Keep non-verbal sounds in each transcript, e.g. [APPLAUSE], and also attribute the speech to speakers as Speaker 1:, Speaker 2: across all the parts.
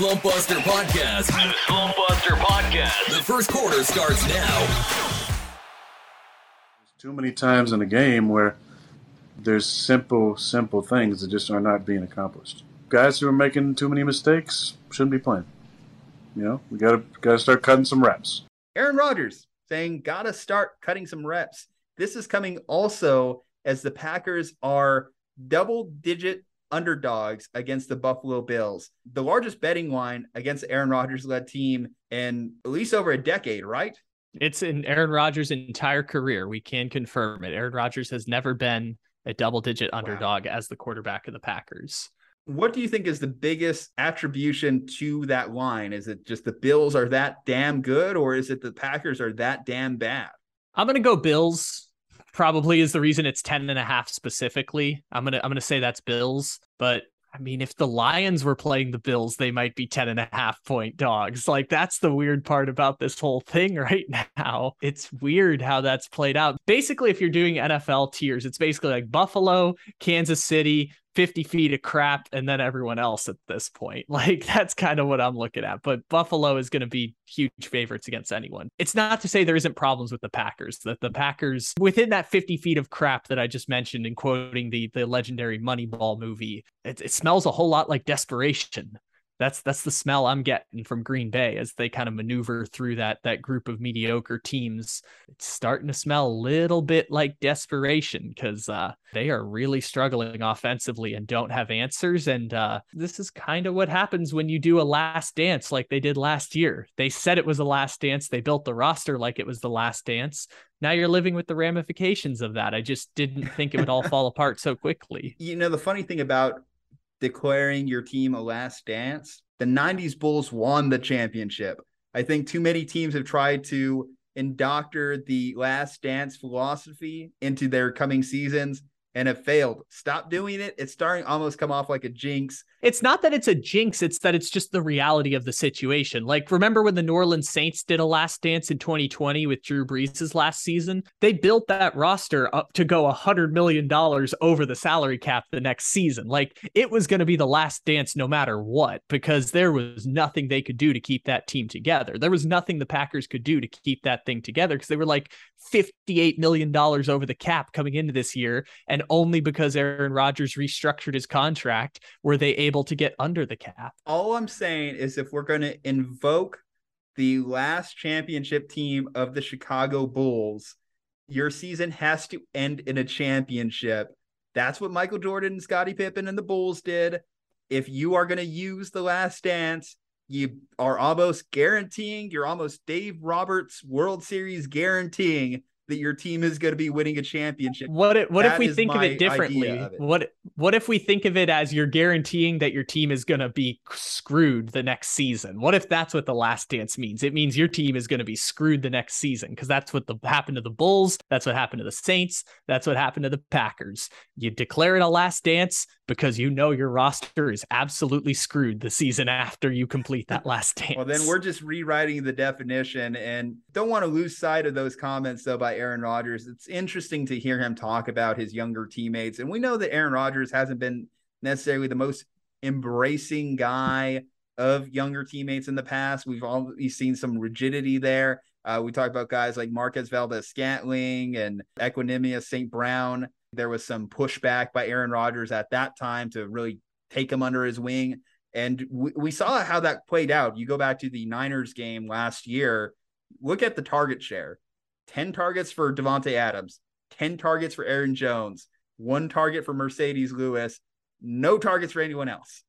Speaker 1: Slump Buster Podcast. The Slump Buster Podcast. The first quarter starts now.
Speaker 2: Too many times in a game where there's simple, simple things that just are not being accomplished. Guys who are making too many mistakes shouldn't be playing. You know, we gotta gotta start cutting some reps.
Speaker 3: Aaron Rodgers saying, gotta start cutting some reps. This is coming also as the Packers are double digit underdogs against the Buffalo Bills. The largest betting line against Aaron Rodgers led team in at least over a decade, right?
Speaker 4: It's in Aaron Rodgers' entire career. We can confirm it. Aaron Rodgers has never been a double digit underdog wow. as the quarterback of the Packers.
Speaker 3: What do you think is the biggest attribution to that line? Is it just the Bills are that damn good, or is it the Packers are that damn bad?
Speaker 4: I'm going to go Bills probably is the reason it's 10 and a half specifically. I'm going to I'm going to say that's Bills, but I mean, if the Lions were playing the Bills, they might be 10 and a half point dogs. Like, that's the weird part about this whole thing [LAUGHS] right now. It's weird how that's played out. Basically, if you're doing NFL tiers, it's basically like Buffalo, Kansas City, 50 feet of crap and then everyone else at this point. [LAUGHS] Like that's kind of what I'm looking at. But Buffalo is going to be huge favorites against anyone. It's not to say there isn't problems with the Packers, that the Packers within that 50 feet of crap that I just mentioned in quoting the the legendary Moneyball movie, it, it smells a whole lot like desperation that's that's the smell I'm getting from Green Bay as they kind of maneuver through that that group of mediocre teams. It's starting to smell a little bit like desperation because uh, they are really struggling offensively and don't have answers. And uh, this is kind of what happens when you do a last dance like they did last year. They said it was a last dance. They built the roster like it was the last dance. Now you're living with the ramifications of that. I just didn't think it would all fall apart so quickly.
Speaker 3: You know, the funny thing about declaring your team a last dance. The 90s Bulls won the championship. I think too many teams have tried to indoctor the last dance philosophy into their coming seasons and have failed. Stop doing it. It's starting almost come off like a jinx.
Speaker 4: It's not that it's a jinx, it's that it's just the reality of the situation. Like, remember when the New Orleans Saints did a last dance in 2020 with Drew Brees' last season? They built that roster up to go $100 million over the salary cap the next season. Like, it was going to be the last dance no matter what, because there was nothing they could do to keep that team together. There was nothing the Packers could do to keep that thing together because they were like $58 million over the cap coming into this year. And only because Aaron Rodgers restructured his contract were they able able to get under the cap.
Speaker 3: All I'm saying is if we're going to invoke the last championship team of the Chicago Bulls, your season has to end in a championship. That's what Michael Jordan and Scottie Pippen and the Bulls did. If you are going to use the last dance, you are almost guaranteeing, you're almost Dave Roberts World Series guaranteeing that your team is going to be winning a championship.
Speaker 4: What if, what if we think of it differently? Of it. What what if we think of it as you're guaranteeing that your team is going to be screwed the next season? What if that's what the last dance means? It means your team is going to be screwed the next season because that's what the, happened to the Bulls, that's what happened to the Saints, that's what happened to the Packers. You declare it a last dance because you know your roster is absolutely screwed the season after you complete that last dance. [LAUGHS]
Speaker 3: well, then we're just rewriting the definition and don't want to lose sight of those comments though by Aaron Rodgers. It's interesting to hear him talk about his younger teammates. And we know that Aaron Rodgers hasn't been necessarily the most embracing guy of younger teammates in the past. We've always seen some rigidity there. Uh, we talked about guys like Marquez Valdes-Scantling and Equanimeous St. Brown. There was some pushback by Aaron Rodgers at that time to really take him under his wing. And we, we saw how that played out. You go back to the Niners game last year, look at the target share. 10 targets for Davante Adams, 10 targets for Aaron Jones, one target for Marcedes Lewis, no targets for anyone else.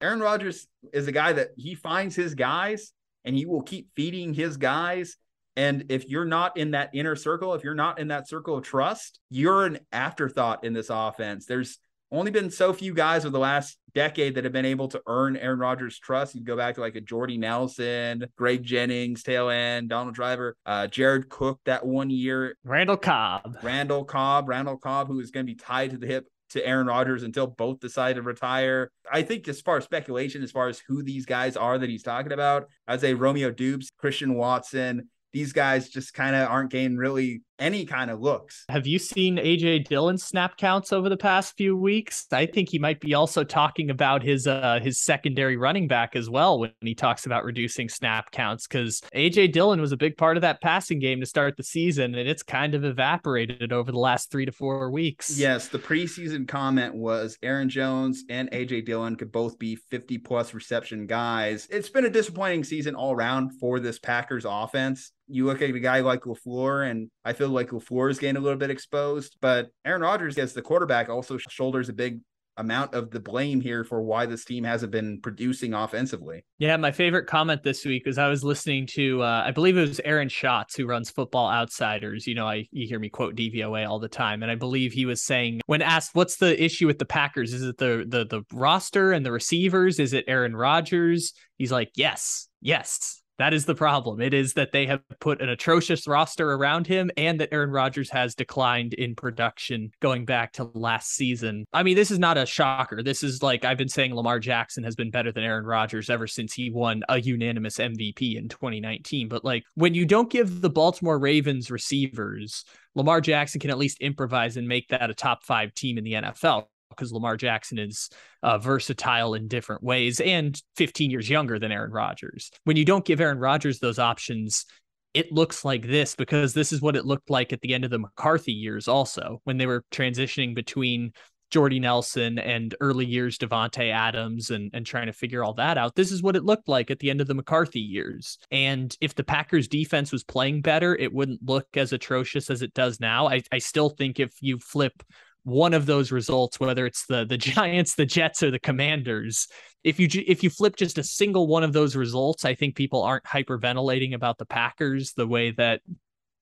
Speaker 3: Aaron Rodgers is a guy that he finds his guys and he will keep feeding his guys. And if you're not in that inner circle, if you're not in that circle of trust, you're an afterthought in this offense. There's only been so few guys over the last decade that have been able to earn Aaron Rodgers' trust. You go back to like a Jordy Nelson, Greg Jennings, tail end, Donald Driver, uh, Jared Cook that one year,
Speaker 4: Randall Cobb,
Speaker 3: Randall Cobb, Randall Cobb, who is going to be tied to the hip to Aaron Rodgers until both decide to retire. I think as far as speculation, as far as who these guys are that he's talking about, I'd say Romeo Doubs, Christian Watson, these guys just kind of aren't getting really any kind of looks.
Speaker 4: Have you seen AJ Dillon's snap counts over the past few weeks? I think he might be also talking about his uh his secondary running back as well when he talks about reducing snap counts cuz AJ Dillon was a big part of that passing game to start the season and it's kind of evaporated over the last 3 to 4 weeks.
Speaker 3: Yes, the preseason comment was Aaron Jones and AJ Dillon could both be 50 plus reception guys. It's been a disappointing season all around for this Packers offense you look at a guy like LaFleur, and I feel like LaFleur is getting a little bit exposed, but Aaron Rodgers, as the quarterback, also shoulders a big amount of the blame here for why this team hasn't been producing offensively.
Speaker 4: Yeah, my favorite comment this week was I was listening to uh, I believe it was Aaron Schatz who runs Football Outsiders. You know, I you hear me quote DVOA all the time, and I believe he was saying when asked what's the issue with the Packers, is it the the the roster and the receivers? Is it Aaron Rodgers? He's like, yes, yes. That is the problem. It is that they have put an atrocious roster around him and that Aaron Rodgers has declined in production going back to last season. I mean, this is not a shocker. This is like I've been saying Lamar Jackson has been better than Aaron Rodgers ever since he won a unanimous MVP in 2019. But like when you don't give the Baltimore Ravens receivers, Lamar Jackson can at least improvise and make that a top five team in the NFL because Lamar Jackson is uh, versatile in different ways and 15 years younger than Aaron Rodgers. When you don't give Aaron Rodgers those options, it looks like this because this is what it looked like at the end of the McCarthy years, also when they were transitioning between Jordy Nelson and early years Davante Adams and, and trying to figure all that out. This is what it looked like at the end of the McCarthy years. And if the Packers defense was playing better, it wouldn't look as atrocious as it does now. I, I still think if you flip one of those results, whether it's the the [LAUGHS] Giants, the Jets, or the Commanders, if you if you flip just a single one of those results, I think people aren't hyperventilating about the Packers the way that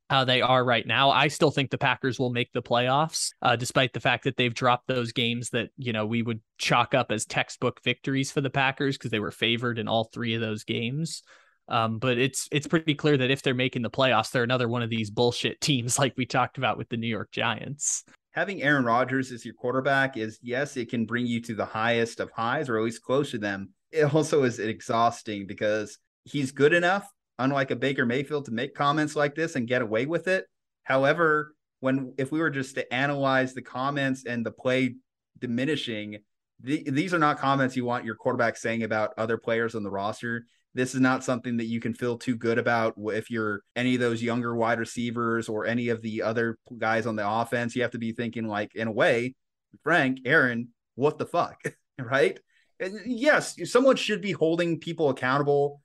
Speaker 4: uh, they are right now. I still think the Packers will make the playoffs, uh, despite the fact that they've dropped those games that you know we would chalk up as textbook victories for the Packers because they were favored in all three of those games. Um, but it's it's pretty clear that if they're making the playoffs, they're another one of these bullshit teams [LAUGHS] like we talked about with the New York Giants
Speaker 3: having Aaron Rodgers as your quarterback is yes, it can bring you to the highest of highs or at least close to them. It also is exhausting because he's good enough, unlike a Baker Mayfield, to make comments like this and get away with it. However, when if we were just to analyze the comments and the play diminishing, the, these are not comments you want your quarterback saying about other players on the roster this is not something that you can feel too good about if you're any of those younger wide receivers or any of the other guys on the offense. You have to be thinking like, in a way, Frank, Aaron, what the fuck, [LAUGHS] right? And yes, someone should be holding people accountable.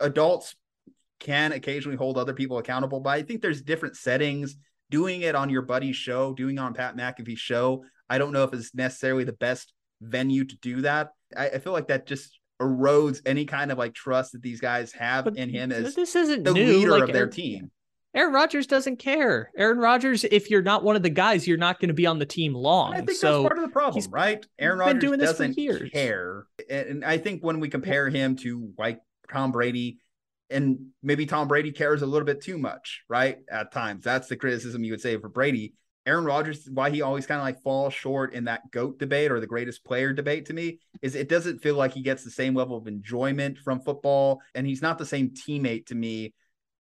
Speaker 3: Adults can occasionally hold other people accountable, but I think there's different settings. Doing it on your buddy's show, doing on Pat McAfee's show, I don't know if it's necessarily the best venue to do that. I, I feel like that just erodes any kind of like trust that these guys have but in him as
Speaker 4: this isn't
Speaker 3: the
Speaker 4: new.
Speaker 3: leader
Speaker 4: like,
Speaker 3: of their team.
Speaker 4: Aaron Rodgers doesn't care. Aaron Rodgers, if you're not one of the guys, you're not going to be on the team long.
Speaker 3: I think
Speaker 4: so
Speaker 3: that's part of the problem, right? Aaron Rodgers
Speaker 4: doing this
Speaker 3: doesn't
Speaker 4: for years.
Speaker 3: care, and I think when we compare him to like Tom Brady, and maybe Tom Brady cares a little bit too much, right? At times, that's the criticism you would say for Brady. Aaron Rodgers, why he always kind of like falls short in that GOAT debate or the greatest player debate to me is it doesn't feel like he gets the same level of enjoyment from football. And he's not the same teammate to me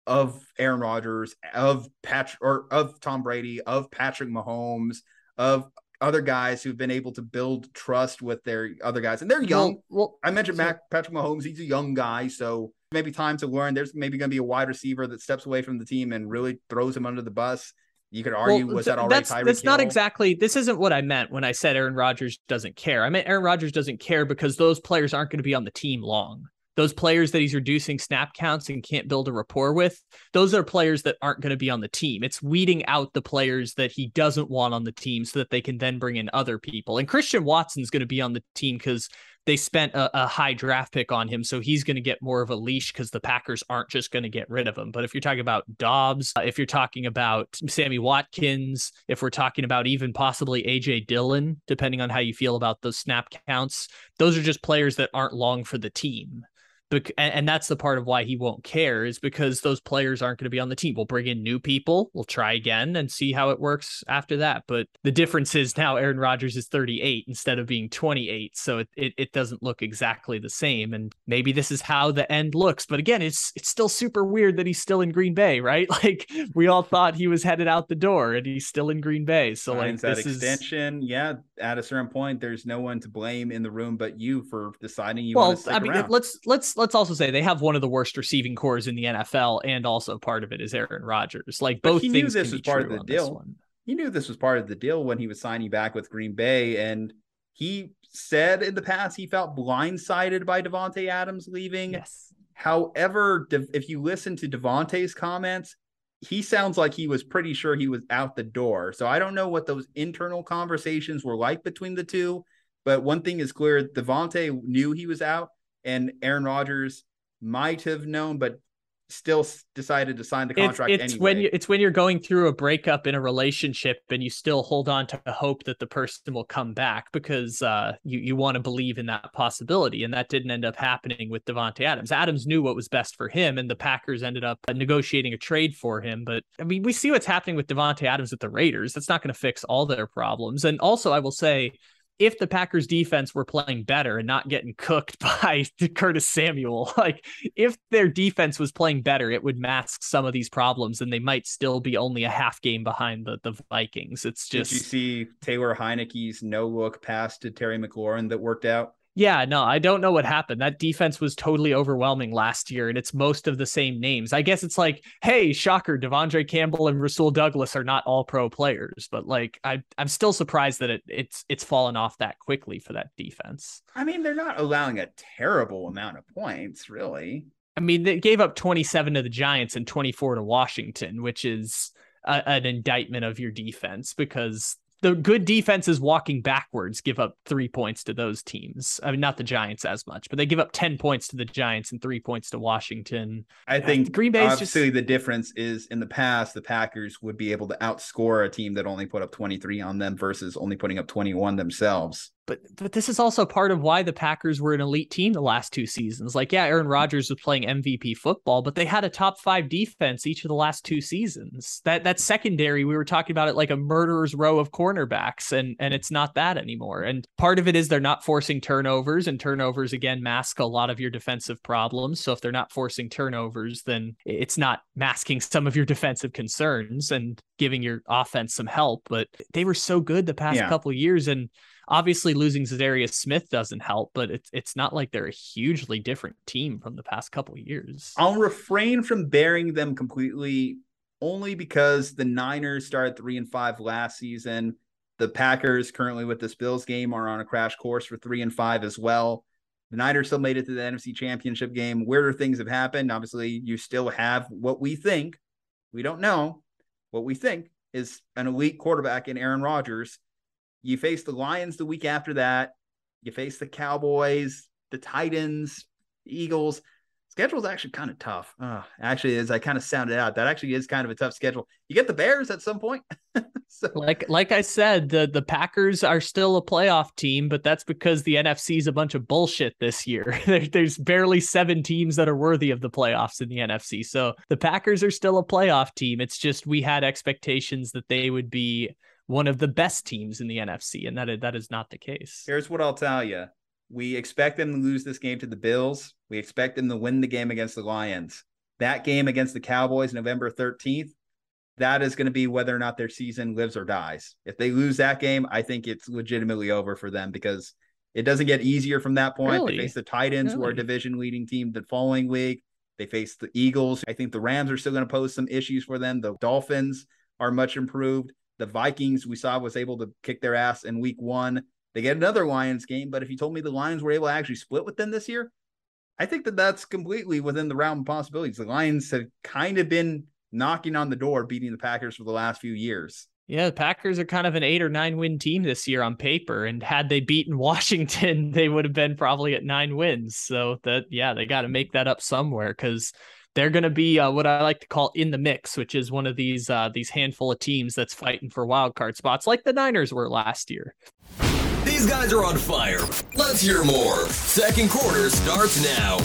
Speaker 3: of Aaron Rodgers, of Patrick or of Tom Brady, of Patrick Mahomes, of other guys who've been able to build trust with their other guys. And they're young. Well, well I mentioned so, Mac, Patrick Mahomes, he's a young guy. So maybe time to learn. There's maybe going to be a wide receiver that steps away from the team and really throws him under the bus. You could argue well, was that already
Speaker 4: that's,
Speaker 3: Tyreek
Speaker 4: That's
Speaker 3: Hill?
Speaker 4: not exactly. This isn't what I meant when I said Aaron Rodgers doesn't care. I meant Aaron Rodgers doesn't care because those players aren't going to be on the team long. Those players that he's reducing snap counts and can't build a rapport with, those are players that aren't going to be on the team. It's weeding out the players that he doesn't want on the team so that they can then bring in other people. And Christian Watson's going to be on the team because they spent a, a, high draft pick on him, so he's going to get more of a leash because the Packers aren't just going to get rid of him. But if you're talking about Doubs, uh, if you're talking about Sammy Watkins, if we're talking about even possibly AJ Dillon, depending on how you feel about those snap counts, those are just players that aren't long for the team. Bec- and that's the part of why he won't care is because those players aren't going to be on the team. We'll bring in new people, we'll try again and see how it works after that. But the difference is now Aaron Rodgers is 38 instead of being 28, so it, it, it doesn't look exactly the same. And maybe this is how the end looks. But again, it's it's still super weird that he's still in Green Bay, right? [LAUGHS] Like we all thought he was headed out the door, and he's still in Green Bay. So like
Speaker 3: that
Speaker 4: this
Speaker 3: extension,
Speaker 4: is...
Speaker 3: yeah. At a certain point, there's no one to blame in the room but you for deciding you
Speaker 4: well,
Speaker 3: want to stick
Speaker 4: I mean,
Speaker 3: around.
Speaker 4: let's let's let's also say they have one of the worst receiving cores in the NFL, and also part of it is Aaron Rodgers. Like
Speaker 3: But
Speaker 4: both
Speaker 3: he knew this was part of the deal. he knew this was part of the deal when he was signing back with Green Bay, and he said in the past he felt blindsided by Davante Adams leaving.
Speaker 4: Yes.
Speaker 3: However, if you listen to Davante's comments, he sounds like he was pretty sure he was out the door. So I don't know what those internal conversations were like between the two. But one thing is clear: Devonte knew he was out, and Aaron Rodgers might have known, but still decided to sign the contract
Speaker 4: it's
Speaker 3: anyway.
Speaker 4: when you, it's when you're going through a breakup in a relationship and you still hold on to hope that the person will come back because uh, you you want to believe in that possibility and that didn't end up happening with Davante Adams. Adams knew what was best for him and the Packers ended up uh, negotiating a trade for him. But I mean, we see what's happening with Davante Adams with the Raiders. That's not going to fix all their problems. And also, I will say if the Packers defense were playing better and not getting cooked [LAUGHS] by Curtis Samuel, [LAUGHS] like if their defense was playing better, it would mask some of these problems and they might still be only a half game behind the, the Vikings. It's just.
Speaker 3: Did you see Taylor Heinicke's no look pass to Terry McLaurin that worked out?
Speaker 4: Yeah, no, I don't know what happened. That defense was totally overwhelming last year and it's most of the same names. I guess it's like, hey, shocker, De'Vondre Campbell and Rasul Douglas are not all pro players, but like I, I'm still surprised that it, it's it's fallen off that quickly for that defense.
Speaker 3: I mean, they're not allowing a terrible amount of points, really.
Speaker 4: I mean, they gave up 27 to the Giants and 24 to Washington, which is a, an indictment of your defense because the good defenses walking backwards give up three points to those teams. I mean, not the Giants as much, but they give up 10 points to the Giants and three points to Washington.
Speaker 3: I uh, think
Speaker 4: Green Bay's just-
Speaker 3: obviously the difference is in the past the Packers would be able to outscore a team that only put up 23 on them versus only putting up 21 themselves.
Speaker 4: But but this is also part of why the Packers were an elite team the last two seasons. Like, yeah, Aaron mm-hmm. Rodgers was playing MVP football, but they had a top five defense each of the last two seasons. That that secondary, we were talking about it like a murderer's row of cornerbacks, and and it's not that anymore. And part of it is they're not forcing turnovers, and turnovers again mask a lot of your defensive problems. So if they're not forcing turnovers, then it's not masking some of your defensive concerns and giving your offense some help. But they were so good the past
Speaker 3: Yeah.
Speaker 4: couple of years, and obviously losing Za'Darius Smith doesn't help, but it's it's not like they're a hugely different team from the past couple years.
Speaker 3: I'll refrain from bearing them completely only because the Niners started three and five last season. The Packers currently with this Bills game are on a crash course for three and five as well. The Niners still made it to the NFC Championship game. Weirder things have happened. Obviously, you still have what we think. We don't know what we think is an elite quarterback in Aaron Rodgers. You face the Lions the week after that. You face the Cowboys, the Titans, the Eagles. Schedule's actually kind of tough. Uh, actually, as I kind of sounded out, that actually is kind of a tough schedule. You get the Bears at some point. [LAUGHS] so
Speaker 4: Like like I said, the the Packers are still a playoff team, but that's because the NFC is a bunch of bullshit this year. [LAUGHS] there, there's barely seven teams that are worthy of the playoffs in the NFC. So the Packers are still a playoff team. It's just we had expectations that they would be one of the best teams in the NFC, and that is, that is not the case.
Speaker 3: here's what I'll tell you. We expect them to lose this game to the Bills. We expect them to win the game against the Lions. That game against the Cowboys, November 13th, that is going to be whether or not their season lives or dies. If they lose that game, I think it's legitimately over for them because it doesn't get easier from that point.
Speaker 4: Really?
Speaker 3: They face the Titans, who are a division leading team the following week. They face the Eagles. I think the Rams are still going to pose some issues for them. The Dolphins are much improved. The Vikings, we saw, was able to kick their ass in week one. They get another Lions game, but if you told me the Lions were able to actually split with them this year, I think that that's completely within the realm of possibilities. The Lions have kind of been knocking on the door, beating the Packers for the last few years.
Speaker 4: Yeah, the Packers are kind of an eight or nine win team this year on paper. And had they beaten [LAUGHS] Washington, they would have been probably at nine wins. So that, yeah, they got to make that up somewhere because they're going to be uh, what I like to call in the mix, which is one of these uh, these handful of teams that's fighting for wild card spots, like the Niners were last year.
Speaker 1: These guys are on fire. Let's hear more. Second quarter starts now.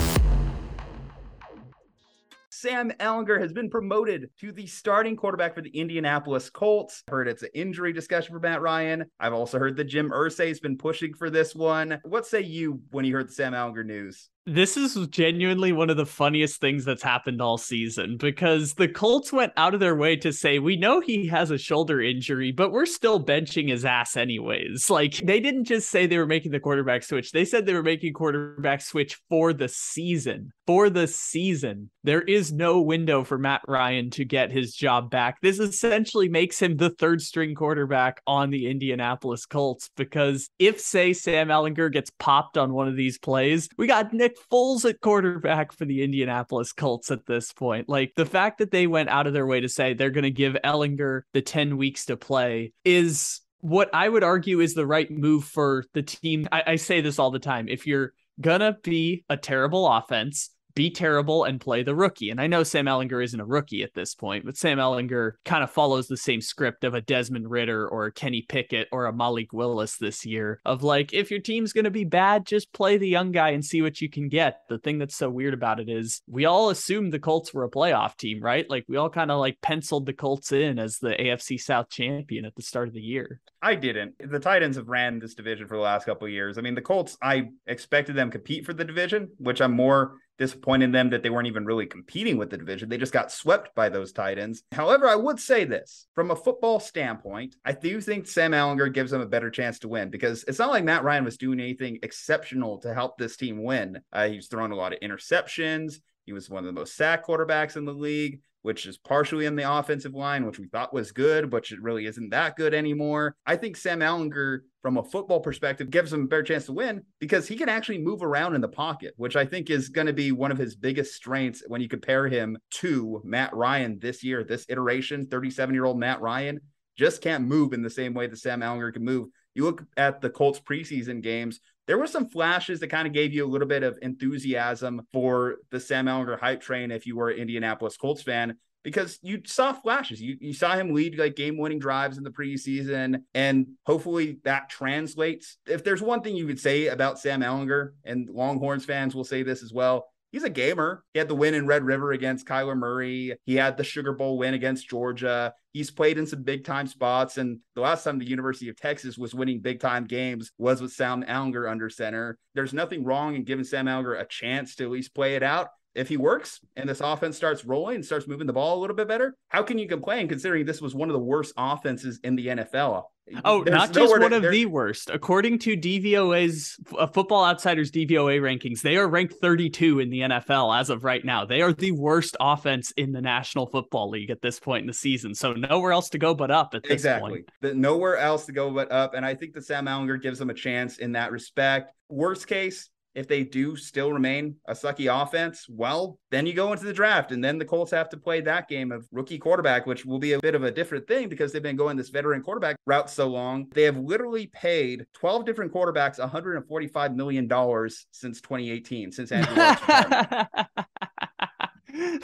Speaker 3: Sam Ehlinger has been promoted to the starting quarterback for the Indianapolis Colts. I Heard it's an injury discussion for Matt Ryan. I've also heard that Jim Irsay has been pushing for this one. What say you when you heard the Sam Ehlinger news?
Speaker 4: This is genuinely one of the funniest things that's happened all season because the Colts went out of their way to say, We know he has a shoulder injury, but we're still benching his ass anyways. Like, they didn't just say they were making the quarterback switch, they said they were making quarterback switch for the season. For the season. There is no window for Matt Ryan to get his job back. This essentially makes him the third string quarterback on the Indianapolis Colts because if, say, Sam Ehlinger gets popped on one of these plays, we got Nick Nick Foles at quarterback for the Indianapolis Colts at this point. Like the fact that they went out of their way to say they're going to give Ehlinger the 10 weeks to play is what I would argue is the right move for the team. I, I say this all the time. If you're gonna be a terrible offense, be terrible and play the rookie. And I know Sam Ehlinger isn't a rookie at this point, but Sam Ehlinger kind of follows the same script of a Desmond Ridder or Kenny Pickett or a Malik Willis this year of like, if your team's going to be bad, just play the young guy and see what you can get. The thing that's so weird about it is we all assumed the Colts were a playoff team, right? Like we all kind of like penciled the Colts in as the AFC South champion at the start of the year.
Speaker 3: I didn't. The Titans have ran this division for the last couple years. I mean, the Colts, I expected them to compete for the division, which I'm more disappointed in them that they weren't even really competing with the division. They just got swept by those Titans. However, I would say this from a football standpoint, I do think Sam Ehlinger gives them a better chance to win because it's not like Matt Ryan was doing anything exceptional to help this team win. Uh, he was throwing a lot of interceptions. He was one of the most sacked quarterbacks in the league which is partially in the offensive line, which we thought was good, but it really isn't that good anymore. I think Sam Ehlinger, from a football perspective, gives him a better chance to win because he can actually move around in the pocket, which I think is going to be one of his biggest strengths when you compare him to Matt Ryan this year, this iteration, 37 year old Matt Ryan just can't move in the same way that Sam Ehlinger can move. You look at the Colts preseason games, there were some flashes that kind of gave you a little bit of enthusiasm for the Sam Ehlinger hype train if you were an Indianapolis Colts fan because you saw flashes. You you saw him lead like game winning drives in the preseason, and hopefully that translates. If there's one thing you could say about Sam Ehlinger, and Longhorns fans will say this as well, he's a gamer. He had the win in Red River against Kyler Murray. He had the Sugar Bowl win against Georgia. He's played in some big time spots. And the last time the University of Texas was winning big time games was with Sam Ehlinger under center. There's nothing wrong in giving Sam Ehlinger a chance to at least play it out if he works and this offense starts rolling and starts moving the ball a little bit better, how can you complain considering this was one of the worst offenses in the NFL?
Speaker 4: Oh, There's not just one to, of the worst. According to DVOA's uh, Football Outsiders DVOA rankings, they are ranked 32 in the NFL as of right now. They are the worst offense in the National Football League at this point in the season. So nowhere else to go but up at this
Speaker 3: exactly.
Speaker 4: point.
Speaker 3: Exactly. Nowhere else to go but up. And I think that Sam Ehlinger gives them a chance in that respect. Worst case, if they do still remain a sucky offense, well, then you go into the draft. And then the Colts have to play that game of rookie quarterback, which will be a bit of a different thing because they've been going this veteran quarterback route so long. They have literally paid 12 different quarterbacks $145 million since 2018, since Andrew [LAUGHS]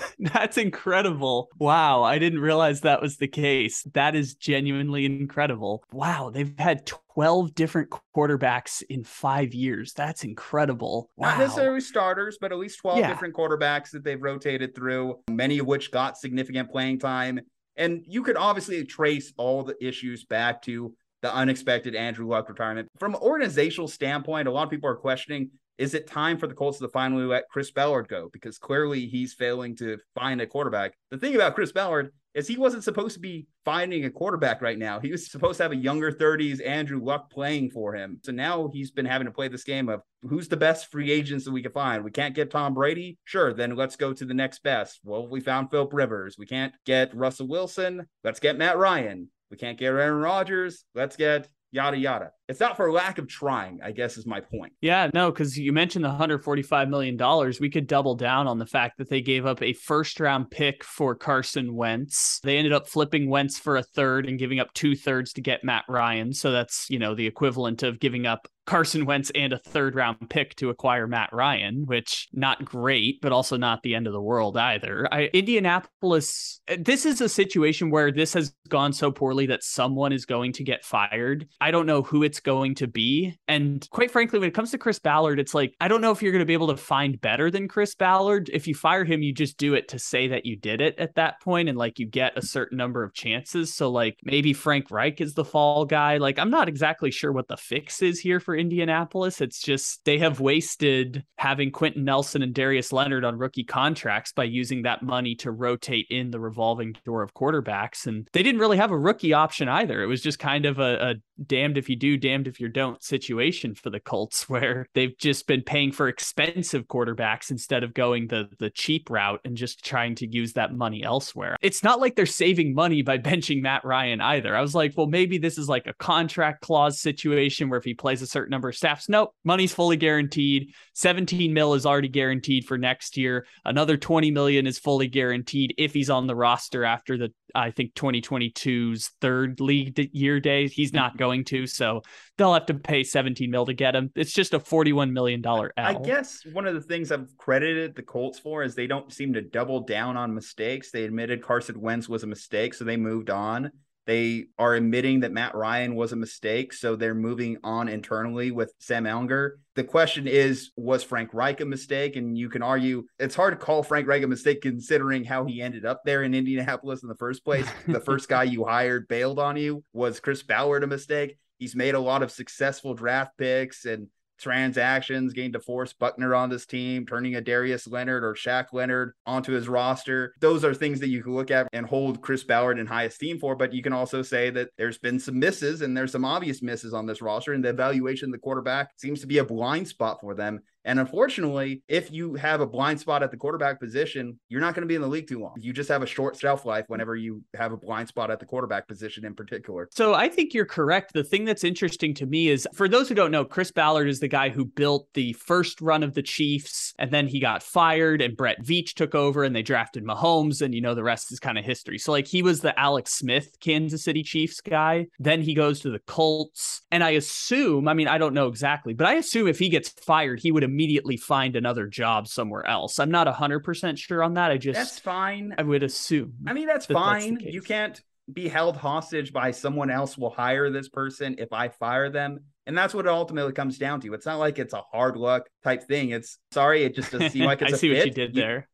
Speaker 3: [LAUGHS]
Speaker 4: That's incredible. Wow. I didn't realize that was the case. That is genuinely incredible. Wow. They've had 12 different quarterbacks in five years. That's incredible. Wow.
Speaker 3: Not necessarily starters, but at least 12 yeah. different quarterbacks that they've rotated through, many of which got significant playing time. And you could obviously trace all the issues back to the unexpected Andrew Luck retirement. From an organizational standpoint, a lot of people are questioning is it time for the Colts to finally let Chris Ballard go? Because clearly he's failing to find a quarterback. The thing about Chris Ballard is he wasn't supposed to be finding a quarterback right now. He was supposed to have a younger 30s Andrew Luck playing for him. So now he's been having to play this game of who's the best free agents that we can find. We can't get Tom Brady. Sure, then let's go to the next best. Well, we found Philip Rivers. We can't get Russell Wilson. Let's get Matt Ryan. We can't get Aaron Rodgers. Let's get yada yada. It's not for lack of trying, I guess is my point.
Speaker 4: Yeah, no, because you mentioned the $145 million. We could double down on the fact that they gave up a first round pick for Carson Wentz. They ended up flipping Wentz for a third and giving up two thirds to get Matt Ryan. So that's, you know, the equivalent of giving up Carson Wentz and a third round pick to acquire Matt Ryan, which not great, but also not the end of the world either. I, Indianapolis, this is a situation where this has gone so poorly that someone is going to get fired. I don't know who it's it's going to be. And quite frankly, when it comes to Chris Ballard, it's like, I don't know if you're going to be able to find better than Chris Ballard. If you fire him, you just do it to say that you did it at that point and like you get a certain number of chances. So, like, maybe Frank Reich is the fall guy. Like, I'm not exactly sure what the fix is here for Indianapolis. It's just they have wasted having Quenton Nelson and Darius Leonard on rookie contracts by using that money to rotate in the revolving door of quarterbacks. And they didn't really have a rookie option either. It was just kind of a, a damned if you do, damned if you don't situation for the Colts, [LAUGHS] where they've just been paying for expensive quarterbacks instead of going the the cheap route and just trying to use that money elsewhere. It's not like they're saving money by [LAUGHS] benching Matt Ryan either. I was like, well, maybe this is like a contract clause situation where if he plays a certain number of snaps, nope, money's fully guaranteed. 17 mil is already guaranteed for next year. Another 20 million is fully guaranteed if he's on the roster after the I think 2022's third league year day. He's not [LAUGHS] going to, so they'll have to pay 17 mil to get him. It's just a 41 million dollar
Speaker 3: I guess one of the things I've credited the Colts for is they don't seem to double down on mistakes. They admitted Carson Wentz was a mistake, so they moved on. They are admitting that Matt Ryan was a mistake, so they're moving on internally with Sam Ehlinger. The question is, was Frank Reich a mistake? And you can argue it's hard to call Frank Reich a mistake considering how he ended up there in Indianapolis in the first place. [LAUGHS] the first guy you hired bailed on you. Was Chris Ballard a mistake? He's made a lot of successful draft picks and transactions, getting DeForest Buckner on this team, turning a Darius Leonard or Shaq Leonard onto his roster. Those are things that you can look at and hold Chris Ballard in high esteem for. But you can also say that there's been some misses and there's some obvious misses on this roster, and the evaluation of the quarterback seems to be a blind spot for them. And unfortunately, if you have a blind spot at the quarterback position, you're not going to be in the league too long. You just have a short shelf life whenever you have a blind spot at the quarterback position in particular.
Speaker 4: So I think you're correct. The thing that's interesting to me is for those who don't know, Chris Ballard is the guy who built the first run of the Chiefs, and then he got fired, and Brett Veach took over, and they drafted Mahomes, and you know, the rest is kind of history. So, like, he was the Alex Smith Kansas City Chiefs guy. Then he goes to the Colts. And I assume, I mean, I don't know exactly, but I assume if he gets fired, he would immediately find another job somewhere else. I'm not 100% sure on that. I just,
Speaker 3: that's fine.
Speaker 4: I would assume.
Speaker 3: I mean, that's that fine. That's you can't be held hostage by someone else will hire this person if I fire them. And that's what it ultimately comes down to. It's not like it's a hard luck type thing. It's sorry, it just doesn't seem like [LAUGHS] it's
Speaker 4: I see
Speaker 3: fit.
Speaker 4: what you did there.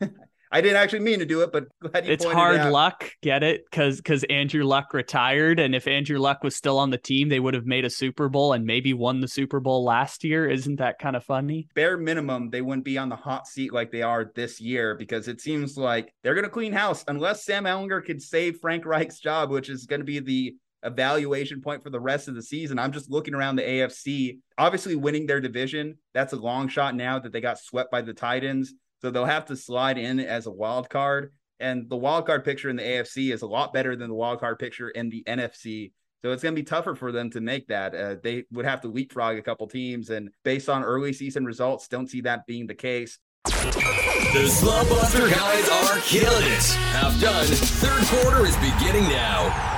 Speaker 4: [LAUGHS]
Speaker 3: I didn't actually mean to do it, but [LAUGHS]
Speaker 4: it's hard
Speaker 3: it
Speaker 4: luck. Get it? Because because Andrew Luck retired, and if Andrew Luck was still on the team, they would have made a Super Bowl and maybe won the Super Bowl last year. Isn't that kind of funny?
Speaker 3: Bare minimum, they wouldn't be on the hot seat like they are this year because it seems like they're going to clean house unless Sam Ehlinger could save Frank Reich's job, which is going to be the evaluation point for the rest of the season. I'm just looking around the AFC. Obviously, winning their division, that's a long shot now that they got swept by the Titans. So they'll have to slide in as a wild card. And the wild card picture in the AFC is a lot better than the wild card picture in the NFC. So it's going to be tougher for them to make that. Uh, they would have to leapfrog a couple teams. And based on early season results, don't see that being the case.
Speaker 1: The Slump Buster guys are killing it. Half done. Third quarter is beginning now.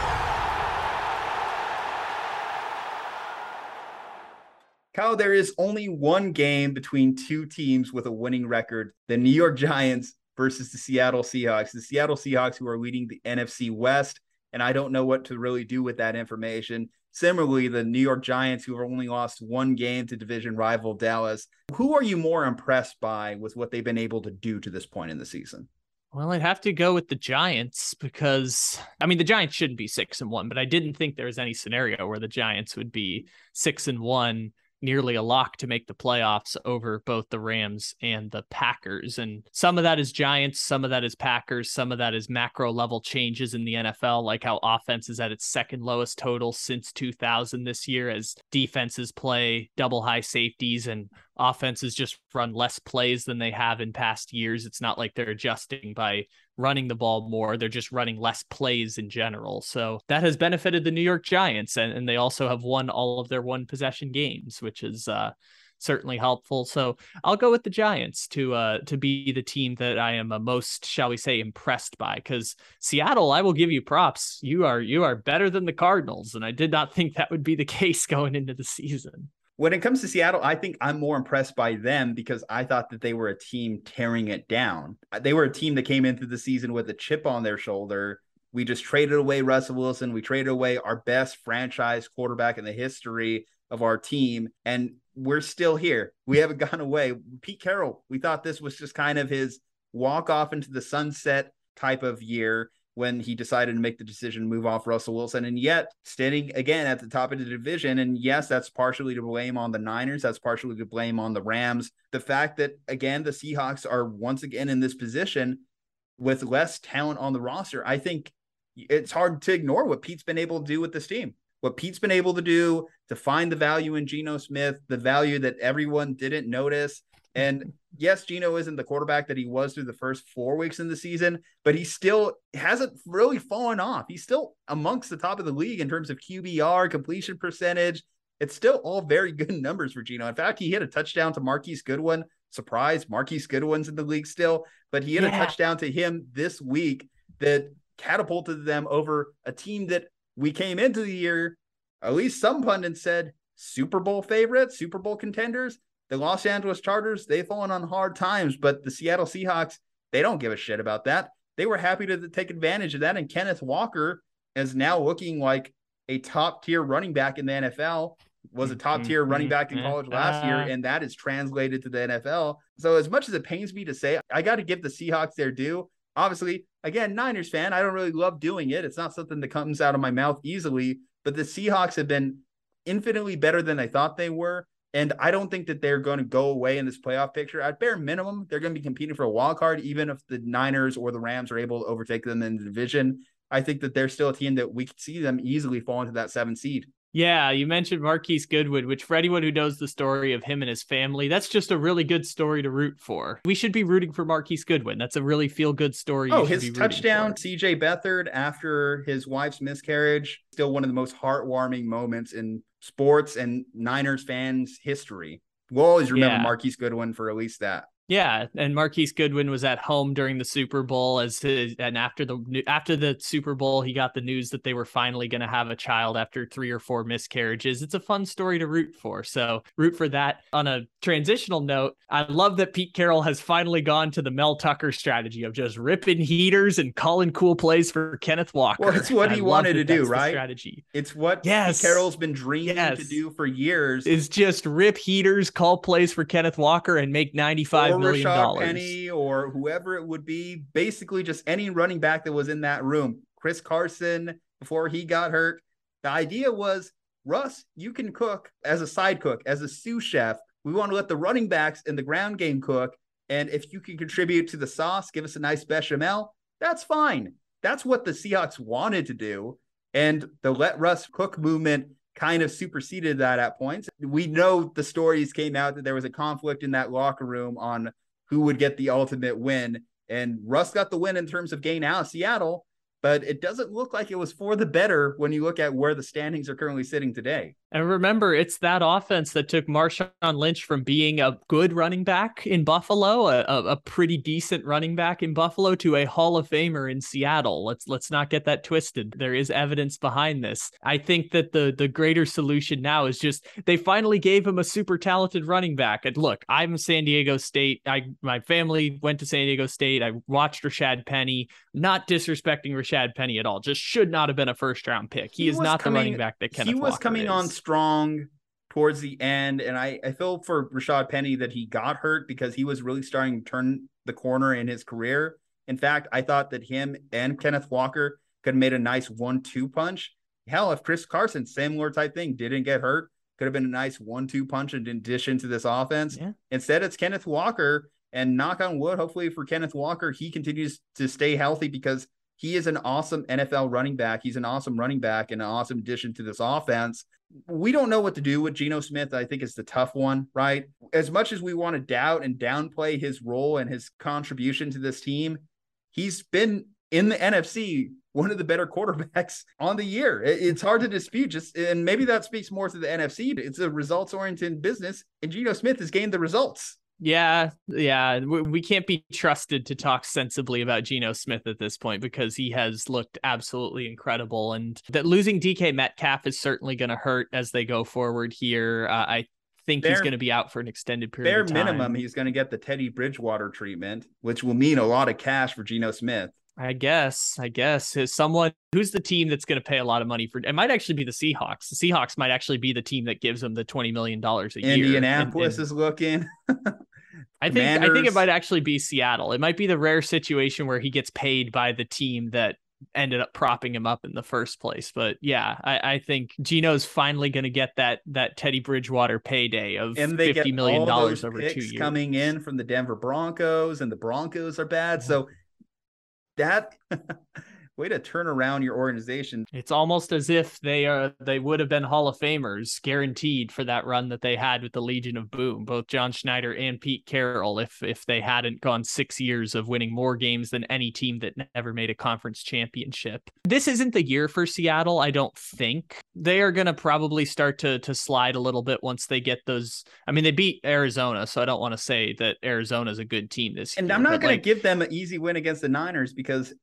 Speaker 3: Kyle, there is only one game between two teams with a winning record the New York Giants versus the Seattle Seahawks. The Seattle Seahawks, who are leading the NFC West, and I don't know what to really do with that information. Similarly, the New York Giants, who have only lost one game to division rival Dallas. Who are you more impressed by with what they've been able to do to this point in the season?
Speaker 4: Well, I'd have to go with the Giants because I mean the Giants shouldn't be six and one, but I didn't think there was any scenario where the Giants would be six and one nearly a lock to make the playoffs over both the Rams and the Packers. And some of that is Giants, some of that is Packers, some of that is macro level changes in the NFL, like how offense is at its second lowest total since 2000 this year as defenses play double high safeties and offenses just run less plays than they have in past years. It's not like they're adjusting by running the ball more. They're just running less plays in general. So that has benefited the New York Giants. And, and they also have won all of their one possession games, which is uh, certainly helpful. So I'll go with the Giants to uh, to be the team that I am uh, most, shall we say, impressed by. Because Seattle, I will give you props. You are you are better than the Cardinals, and I did not think that would be the [LAUGHS] case going into the season
Speaker 3: when it comes to Seattle, I think I'm more impressed by them because I thought that they were a team tearing it down. Uh, they were a team that came into the season with a chip on their shoulder we just traded away Russell Wilson. We traded away our best franchise quarterback in the history of our team. And we're still here. We hmm. haven't gone away. Pete Carroll, we thought this was just kind of his walk off into the sunset type of year when he decided to make the decision to move off Russell Wilson. And yet, standing again at the top of the division. And yes, that's partially to blame on the Niners. That's partially to blame on the Rams. The fact that, again, the Seahawks are once again in this position with less talent on the roster, I think it's hard to ignore what Pete's been able to do with this team. What Pete's been able to do to find the value in Geno Smith, the value that everyone didn't notice. And yes, Geno isn't the quarterback that he was through the first four weeks in the season, but he still hasn't really fallen off. He's still amongst the top of the league in terms of QBR, completion percentage. It's still all very good [LAUGHS] numbers for Geno. In fact, he hit a touchdown to Marquise Goodwin. Surprise, Marquise Goodwin's in the league still, but he hit yeah. a touchdown to him this week that catapulted them over a team that we came into the year, at least some pundits said Super Bowl favorites, Super Bowl contenders. The Los Angeles Chargers, they've fallen on hard times, but the Seattle Seahawks, they don't give a shit about that. They were happy to take advantage of that. And Kenneth Walker is now looking like a top tier running back in the NFL, was a top tier running back in college last year, mm-hmm. and that is translated to the NFL. So, as much as it pains me to say, I got to give the Seahawks their due. Obviously, again, Niners fan, I don't really love doing it. It's not something that comes out of my mouth easily, but the Seahawks have been infinitely better than I thought they were. And I don't think that they're going to go away in this playoff picture. At bare minimum, they're going to be competing for a wild card, even if the Niners or the Rams are able to overtake them in the division. I think that they're still a team that we could see them easily fall into that seven seed.
Speaker 4: Yeah, you mentioned Marquise Goodwin, which for anyone who knows the story of him and his family, that's just a really good story to root for. We should be rooting for Marquise Goodwin. That's a really feel good story.
Speaker 3: Oh, his touchdown, CJ Beathard after his wife's miscarriage, still one of the most heartwarming moments in sports and Niners fans history. We'll always remember yeah. Marquise Goodwin for at least that.
Speaker 4: Yeah, and Marquise Goodwin was at home during the Super Bowl as his, and after the after the Super Bowl, he got the news that they were finally going to have a child after three or four miscarriages. It's a fun story to root for. So root for that. On a transitional note, I love that Pete Carroll has finally gone to the Mel Tucker strategy of just ripping heaters and calling cool plays for Kenneth Walker.
Speaker 3: Well, it's what he wanted to do, right? Strategy. It's what yes. Pete Carroll's been dreaming yes. to do for years.
Speaker 4: Is just rip heaters, call plays for Kenneth Walker, and make ninety five or million.
Speaker 3: Penny or whoever it would be, basically just any running back that was in that room. Chris Carson before he got hurt. The idea was, Russ, you can cook as a side cook, as a sous chef. We want to let the running backs in the ground game cook. And if you can contribute to the sauce, give us a nice bechamel, that's fine. That's what the Seahawks wanted to do. And the let Russ cook movement kind of superseded that at points. We know the stories came out that there was a conflict in that locker room on who would get the ultimate win. And Russ got the win in terms of gain out of Seattle, but it doesn't look like it was for the better when you look at where the standings are currently sitting today.
Speaker 4: And remember, it's that offense that took Marshawn Lynch from being a good running back in Buffalo, a, a, pretty decent running back in Buffalo, to a Hall of Famer in Seattle. Let's let's not get that twisted. There is evidence behind this. I think that the the greater solution now is just they finally gave him a super talented running back. And look, I'm San Diego State. I my family went to San Diego State. I watched Rashad Penny. Not disrespecting Rashad Penny at all. Just should not have been a first round pick. He, he is not coming, the running back that Kenneth
Speaker 3: He was
Speaker 4: Walker
Speaker 3: coming
Speaker 4: is.
Speaker 3: on strong towards the end. And I, I feel for Rashad Penny that he got hurt because he was really starting to turn the corner in his career. In fact, I thought that him and Kenneth Walker could have made a nice one two punch. Hell, if Chris Carson, similar type thing, didn't get hurt, could have been a nice one two punch in addition to this offense. Yeah. Instead, it's Kenneth Walker. And knock on wood, hopefully for Kenneth Walker, he continues to stay healthy because he is an awesome NFL running back. He's an awesome running back and an awesome addition to this offense. We don't know what to do with Geno Smith. I think is the tough one, right? As much as we want to doubt and downplay his role and his contribution to this team, he's been in the NFC one of the better [LAUGHS] quarterbacks on the year. It's hard to dispute. Just and maybe that speaks more to the NFC. It's a results oriented business, and Geno Smith has gained the results.
Speaker 4: Yeah, yeah. We can't be trusted to talk sensibly about Geno Smith at this point because he has looked absolutely incredible. And that losing DK Metcalf is certainly going to hurt as they go forward here. Uh, I think bare, he's going to be out for an extended period.
Speaker 3: Bare minimum, he's going to get the Teddy Bridgewater treatment, which will mean a lot of cash for Geno Smith.
Speaker 4: I guess. I guess is someone who's the team that's going to pay a lot of money for. It might actually be the Seahawks. The Seahawks might actually be the team that gives them the twenty million dollars a year.
Speaker 3: Indianapolis is looking. [LAUGHS]
Speaker 4: I think I think it might actually be Seattle. It might be the rare situation where he gets paid by the team that ended up propping him up in the first place. But yeah, I, I think Geno's finally going to get that that Teddy Bridgewater payday of
Speaker 3: and they
Speaker 4: fifty million dollars over two years
Speaker 3: coming in from the Denver Broncos, and the Broncos are bad. So that [LAUGHS] way to turn around your organization.
Speaker 4: It's almost as if they are they would have been Hall of Famers guaranteed for that run that they had with the Legion of Boom, both John Schneider and Pete Carroll, if if they hadn't gone six years of winning more games than any team that never made a conference championship. This isn't the year for Seattle, I don't think. They are gonna probably start to to slide a little bit once they get those. I mean, they beat Arizona, so I don't want to say that Arizona is a good team this
Speaker 3: and
Speaker 4: year.
Speaker 3: And I'm not gonna
Speaker 4: like,
Speaker 3: give them an easy win against the Niners because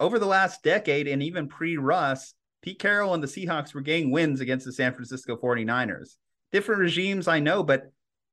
Speaker 3: over the last decade and even pre Russ, Pete Carroll and the Seahawks were getting wins against the San Francisco 49ers. Different regimes, I know, but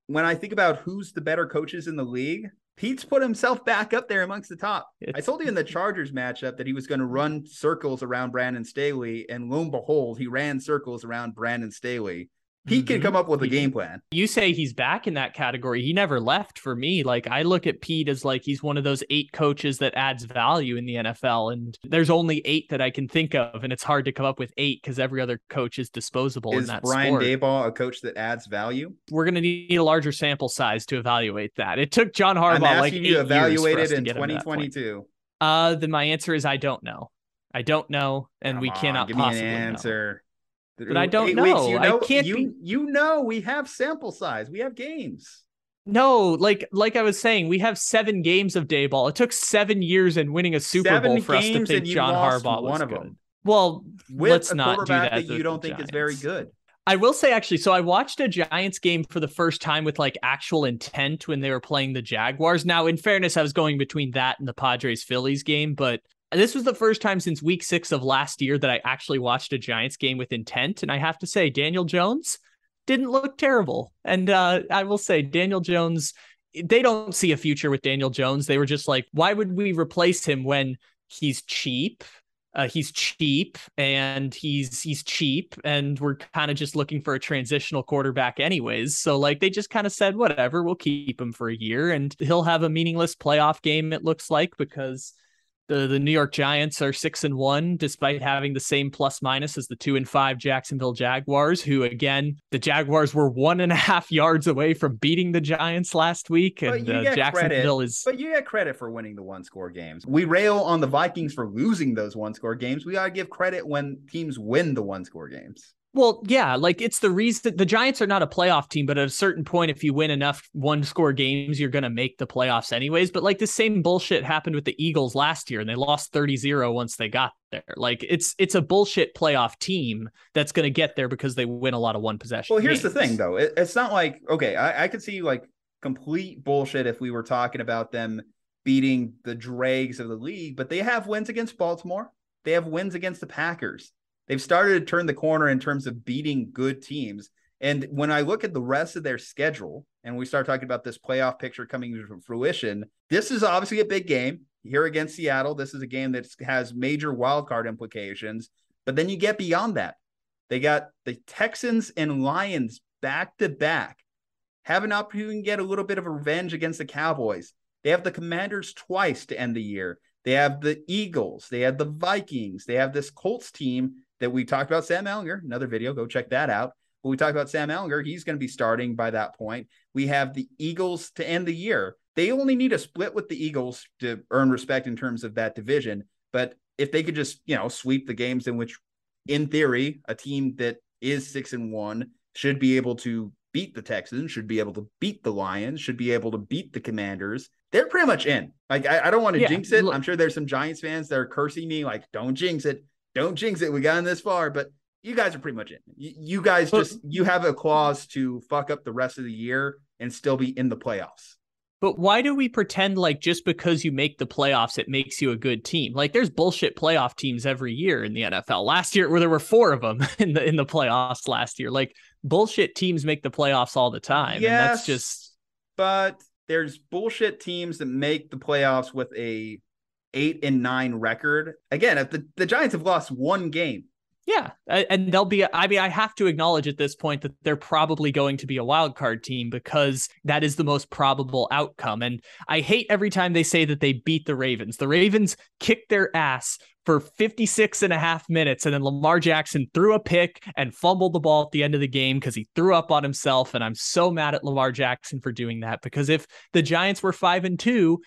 Speaker 3: when I think about who's the better coaches in the league, Pete's put himself back up there amongst the top. It's... I told you in the Chargers matchup that he was going to run circles around Brandon Staley, and lo and behold, he ran circles around Brandon Staley. Pete mm-hmm. can come up with a game plan.
Speaker 4: You say he's back in that category. He never left for me. Like I look at Pete as like he's one of those eight coaches that adds value in the NFL. And there's only eight that I can think of, and it's hard to come up with eight because every other coach is disposable
Speaker 3: is
Speaker 4: in that
Speaker 3: Brian
Speaker 4: sport.
Speaker 3: Daboll a coach that adds value?
Speaker 4: We're gonna need a larger sample size to evaluate that. It took John Harbaugh
Speaker 3: I'm
Speaker 4: like
Speaker 3: you evaluated in
Speaker 4: 2022. Uh, then my answer is I don't know. I don't know, and
Speaker 3: Come
Speaker 4: we
Speaker 3: on,
Speaker 4: cannot
Speaker 3: give
Speaker 4: possibly
Speaker 3: me an answer.
Speaker 4: Know. But I don't know.
Speaker 3: Weeks, you know.
Speaker 4: I can't
Speaker 3: you,
Speaker 4: be...
Speaker 3: you know we have sample size. We have games.
Speaker 4: No, like like I was saying, we have seven games of Daboll. It took seven years and winning a Super
Speaker 3: seven
Speaker 4: Bowl for us to think John Harbaugh was
Speaker 3: one of
Speaker 4: good.
Speaker 3: them.
Speaker 4: Well,
Speaker 3: With
Speaker 4: let's not do that.
Speaker 3: that you don't think
Speaker 4: Giants.
Speaker 3: is very good.
Speaker 4: I will say actually, so I watched a Giants game for the first time with like actual intent when they were playing the Jaguars. Now, in fairness, I was going between that and the Padres Phillies game, but this was the first time since week six of last year that I actually watched a Giants game with intent. And I have to say, Daniel Jones didn't look terrible. And uh, I will say, Daniel Jones, they don't see a future with Daniel Jones. They were just like, why would we replace him when he's cheap? Uh, he's cheap and he's he's cheap and we're kind of just looking for a transitional quarterback anyways so like they just kind of said whatever we'll keep him for a year and he'll have a meaningless playoff game it looks like because the the New York Giants are six and one, despite having the same plus minus as the two and five Jacksonville Jaguars, who again the Jaguars were one and a half [LAUGHS] yards away from beating the Giants last week, and uh, Jacksonville
Speaker 3: credit,
Speaker 4: is.
Speaker 3: But you get credit for winning the one score games. We rail on the Vikings for losing those one score games. We gotta give credit when teams win the one score games.
Speaker 4: Well, yeah, like it's the reason the Giants are not a playoff team, but at a certain point, if you win enough one score games, you're going to make the playoffs anyways. But like the same bullshit happened with the Eagles last year and they lost 30 0 once they got there. Like it's it's a bullshit playoff team that's going to get there because they win a lot of one possession.
Speaker 3: Well, here's
Speaker 4: games.
Speaker 3: the thing though. It, it's not like, okay, I, I could see like complete bullshit if we were talking about them beating the dregs of the league, but they have wins against Baltimore. They have wins against the Packers they've started to turn the corner in terms of beating good teams. And when I look at the rest of their schedule and we start talking about this playoff picture coming to fruition, this is obviously a big game here against Seattle. This is a game that has major wildcard implications. But then you get beyond that. They got the Texans and Lions back to back, have an opportunity to get a little bit of revenge against the Cowboys. They have the Commanders twice to end the year. They have the Eagles. They have the Vikings. They have this Colts team that we talked about Sam Ehlinger, another video, go check that out. But we talked about Sam Ehlinger, he's going to be starting by that point. We have the Eagles to end the year. They only need a split with the Eagles to earn respect in terms of that division. But if they could just, you know, sweep the games in which, in theory, a team that is six and one should be able to beat the Texans, should be able to beat the Lions, should be able to beat the Commanders. They're pretty much in. Like, I, I don't want to yeah, jinx it. Look, I'm sure there's some Giants fans that are cursing me, like, don't jinx it don't jinx it. We got in this far, but you guys are pretty much in. You, you guys but, just you have a clause to fuck up the rest of the year and still be in the playoffs.
Speaker 4: But why do we pretend like just because you make the playoffs, it makes you a good team? Like there's bullshit playoff teams every year in the NFL. Last year, where there were four of them [LAUGHS] in the in the playoffs last year, like bullshit teams make the playoffs all the time. Yes, and that's just.
Speaker 3: But there's bullshit teams that make the playoffs with a eight and nine record. Again, if the, the Giants have lost one game,
Speaker 4: yeah, and they'll be. I mean, I have to acknowledge at this point that they're probably going to be a wild card team because that is the most probable outcome. And I hate every time they say that they beat the Ravens. The Ravens kicked their ass for 56 and a half minutes, and then Lamar Jackson threw a pick and fumbled the ball at the end of the game because he threw up on himself. And I'm so mad at Lamar Jackson for doing that because if the Giants were five and two,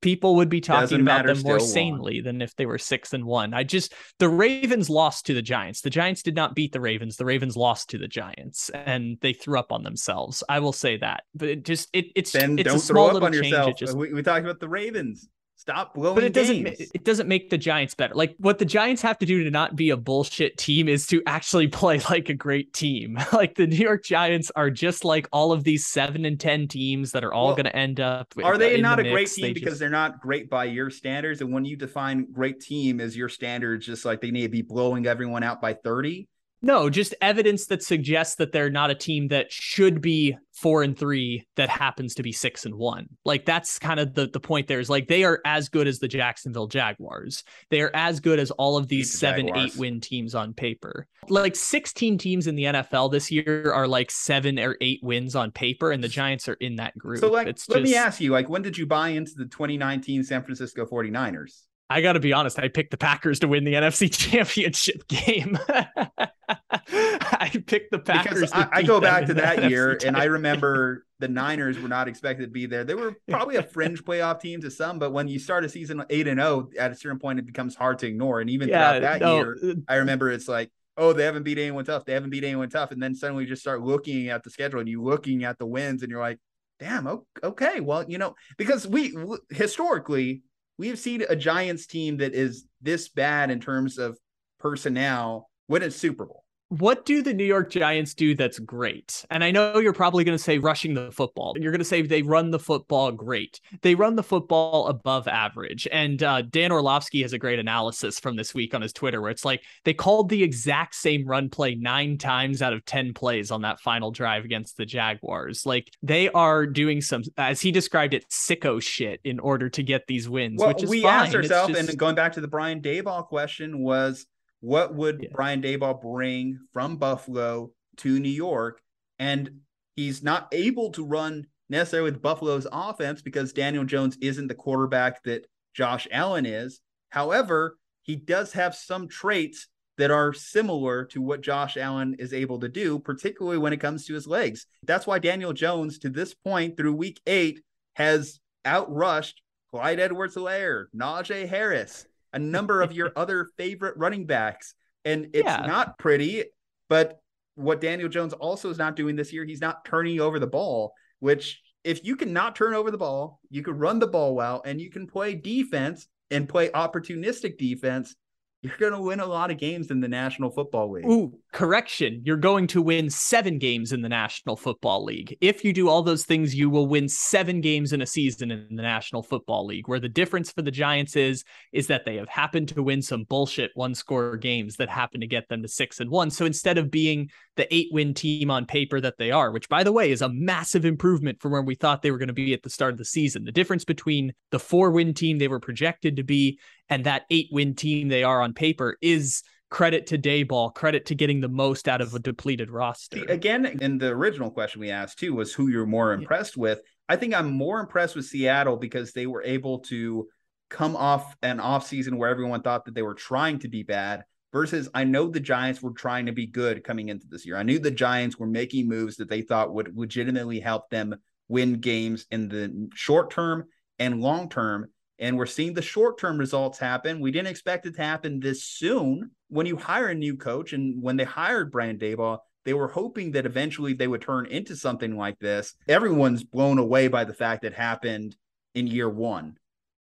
Speaker 4: people would be talking Doesn't about them more sanely than if they were six and one. I just the Ravens lost to the Giants. The Giants did not beat the Ravens. The Ravens lost to the Giants, and they threw up on themselves. I will say that, but it just it, it's
Speaker 3: then
Speaker 4: it's
Speaker 3: don't a small throw up on yourself. Just, we, we talked about the Ravens. Stop blowing
Speaker 4: But it
Speaker 3: doesn't
Speaker 4: it doesn't make the Giants better. Like what the Giants have to do to not be a bullshit team is to actually [LAUGHS] play like a great team. [LAUGHS] like the New York Giants are just like all of these 7 and 10 teams that are all well, going to end up
Speaker 3: Are they not the a great team they because just... they're not great by your standards and when you define great team as your standards just like they need to be blowing everyone out by 30?
Speaker 4: No, just evidence that suggests that they're not a team that should be four and three that happens to be six and one. Like that's kind of the, the point there is like they are as good as the Jacksonville Jaguars. They are as good as all of these seven, Jaguars. eight win teams on paper. Like 16 teams in the NFL this year are like seven or eight wins on paper, and the Giants are in that group.
Speaker 3: So like
Speaker 4: it's
Speaker 3: let just... me ask you, like when did you buy into the 2019 San Francisco 49ers?
Speaker 4: I got to be honest, I picked the Packers to win the NFC [LAUGHS] Championship game. [LAUGHS] I picked the Packers.
Speaker 3: I, I, go back to that year, and I remember the Niners were not expected to be there. They were probably a fringe [LAUGHS] playoff team to some, but when you start a season eight and zero, oh, at a certain point, it becomes hard to ignore. And even yeah, throughout that no. year, uh, I remember it's like, oh, they haven't beat anyone tough. They haven't beat anyone tough, and then suddenly you just start looking at the schedule and you looking at the wins, and you're like, damn, okay, well, you know, because we historically we have seen a Giants team that is this bad in terms of personnel win a Super Bowl
Speaker 4: what do the New York Giants do that's great? And I know you're probably going to say rushing the football. You're going to say they run the football great. They run the football above average. And uh, Dan Orlovsky has a great analysis from this week on his Twitter where it's like they called the exact same run play nine times out of 10 plays on that final drive against the Jaguars. Like they are doing some, as he described it, sicko shit in order to get these wins,
Speaker 3: well,
Speaker 4: which is
Speaker 3: we
Speaker 4: fine.
Speaker 3: asked ourselves, just... and going back to the Brian Daboll question was, what would yeah. Brian Daboll bring from Buffalo to New York? And he's not able to run necessarily with Buffalo's offense because Daniel Jones isn't the quarterback that Josh Allen is. However, he does have some traits that are similar to what Josh Allen is able to do, particularly when it comes to his legs. That's why Daniel Jones, to this point through week eight, has outrushed Clyde Edwards Helaire, Najee Harris, a number of your [LAUGHS] other favorite running backs. And it's yeah. not pretty, but what Daniel Jones also is not doing this year, he's not turning over the ball, which if you can not turn over the ball, you can run the ball well and you can play defense and play opportunistic defense, you're going to win a lot of games in the National Football League.
Speaker 4: Ooh, correction. You're going to win seven games in the National Football League. If you do all those things, you will win seven games in a season in the National Football League. Where the difference for the Giants is, is that they have happened to win some bullshit one score games that happen to get them to six and one. So instead of being the eight win team on paper that they are, which by the way is a massive improvement from where we thought they were going to be at the start of the season, the difference between the four win team they were projected to be and that eight win team they are on paper is credit to Daboll, credit to getting the most out of a depleted roster.
Speaker 3: Again, in the original question we asked too was who you're more impressed yeah. with. I think I'm more impressed with Seattle because they were able to come off an off season where everyone thought that they were trying to be bad versus I know the Giants were trying to be good coming into this year. I knew the Giants were making moves that they thought would legitimately help them win games in the short term and long term and we're seeing the short term results happen. We didn't expect it to happen this soon. When you hire a new coach and when they hired Brian Daboll, they were hoping that eventually they would turn into something like this. Everyone's blown away by the fact that happened in year one.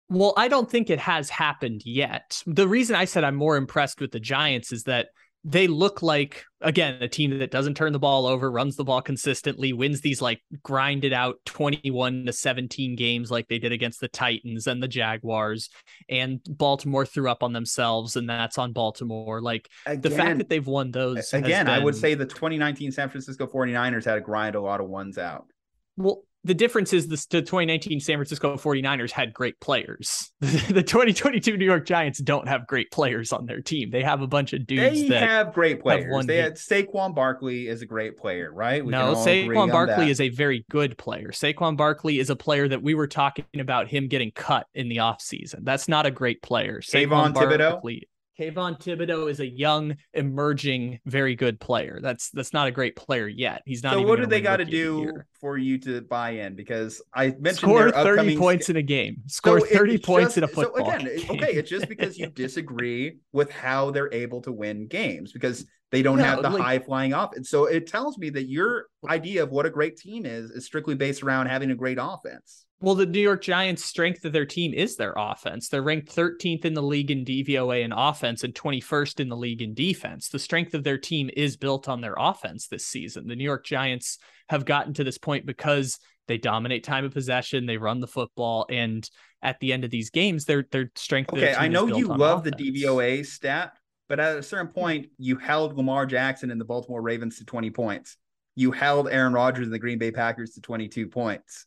Speaker 4: Well, I don't think it has happened yet. The reason I said I'm more impressed with the Giants is that they look like again a team that doesn't turn the ball over runs the ball consistently wins these like grinded out 21 to 17 games like they did against the titans and the jaguars and baltimore threw up on themselves and that's on baltimore. Like again, the fact that they've won those
Speaker 3: again
Speaker 4: been...
Speaker 3: i would say the 2019 san francisco 49ers had to grind a lot of ones out.
Speaker 4: Well the difference is the, the 2019 San Francisco 49ers had great players. [LAUGHS] the 2022 New York Giants don't have great players on their team. They have a bunch of dudes
Speaker 3: they have great players.
Speaker 4: have
Speaker 3: they had Saquon Barkley is a great player, right? We
Speaker 4: no, Saquon Barkley is a very good player. Saquon Barkley is a player that we were talking about him getting cut in the offseason. That's not a great player.
Speaker 3: Saquon Thibodeaux?
Speaker 4: Kayvon Thibodeaux is a young, emerging, very good player. That's that's not a great player yet. He's not.
Speaker 3: So what do they got to do for you to buy in? Because I mentioned
Speaker 4: score thirty points in a game. Score so thirty points
Speaker 3: just,
Speaker 4: in a football.
Speaker 3: So again,
Speaker 4: game.
Speaker 3: okay, it's [LAUGHS] just because you disagree with how they're able to win games because they don't have the like, high flying offense. So it tells me that your idea of what a great team is is strictly based around having a great offense.
Speaker 4: Well, the New York Giants' strength of their team is their offense. They're ranked 13th in the league in DVOA in offense and 21st in the league in defense. The strength of their team is built on their offense this season. The New York Giants have gotten to this point because they dominate time of possession, they run the football, and at the end of these games, their their strength.
Speaker 3: Okay, I know you love
Speaker 4: offense.
Speaker 3: the DVOA stat, but at a certain point, you held Lamar Jackson and the Baltimore Ravens to 20 points. You held Aaron Rodgers and the Green Bay Packers to 22 points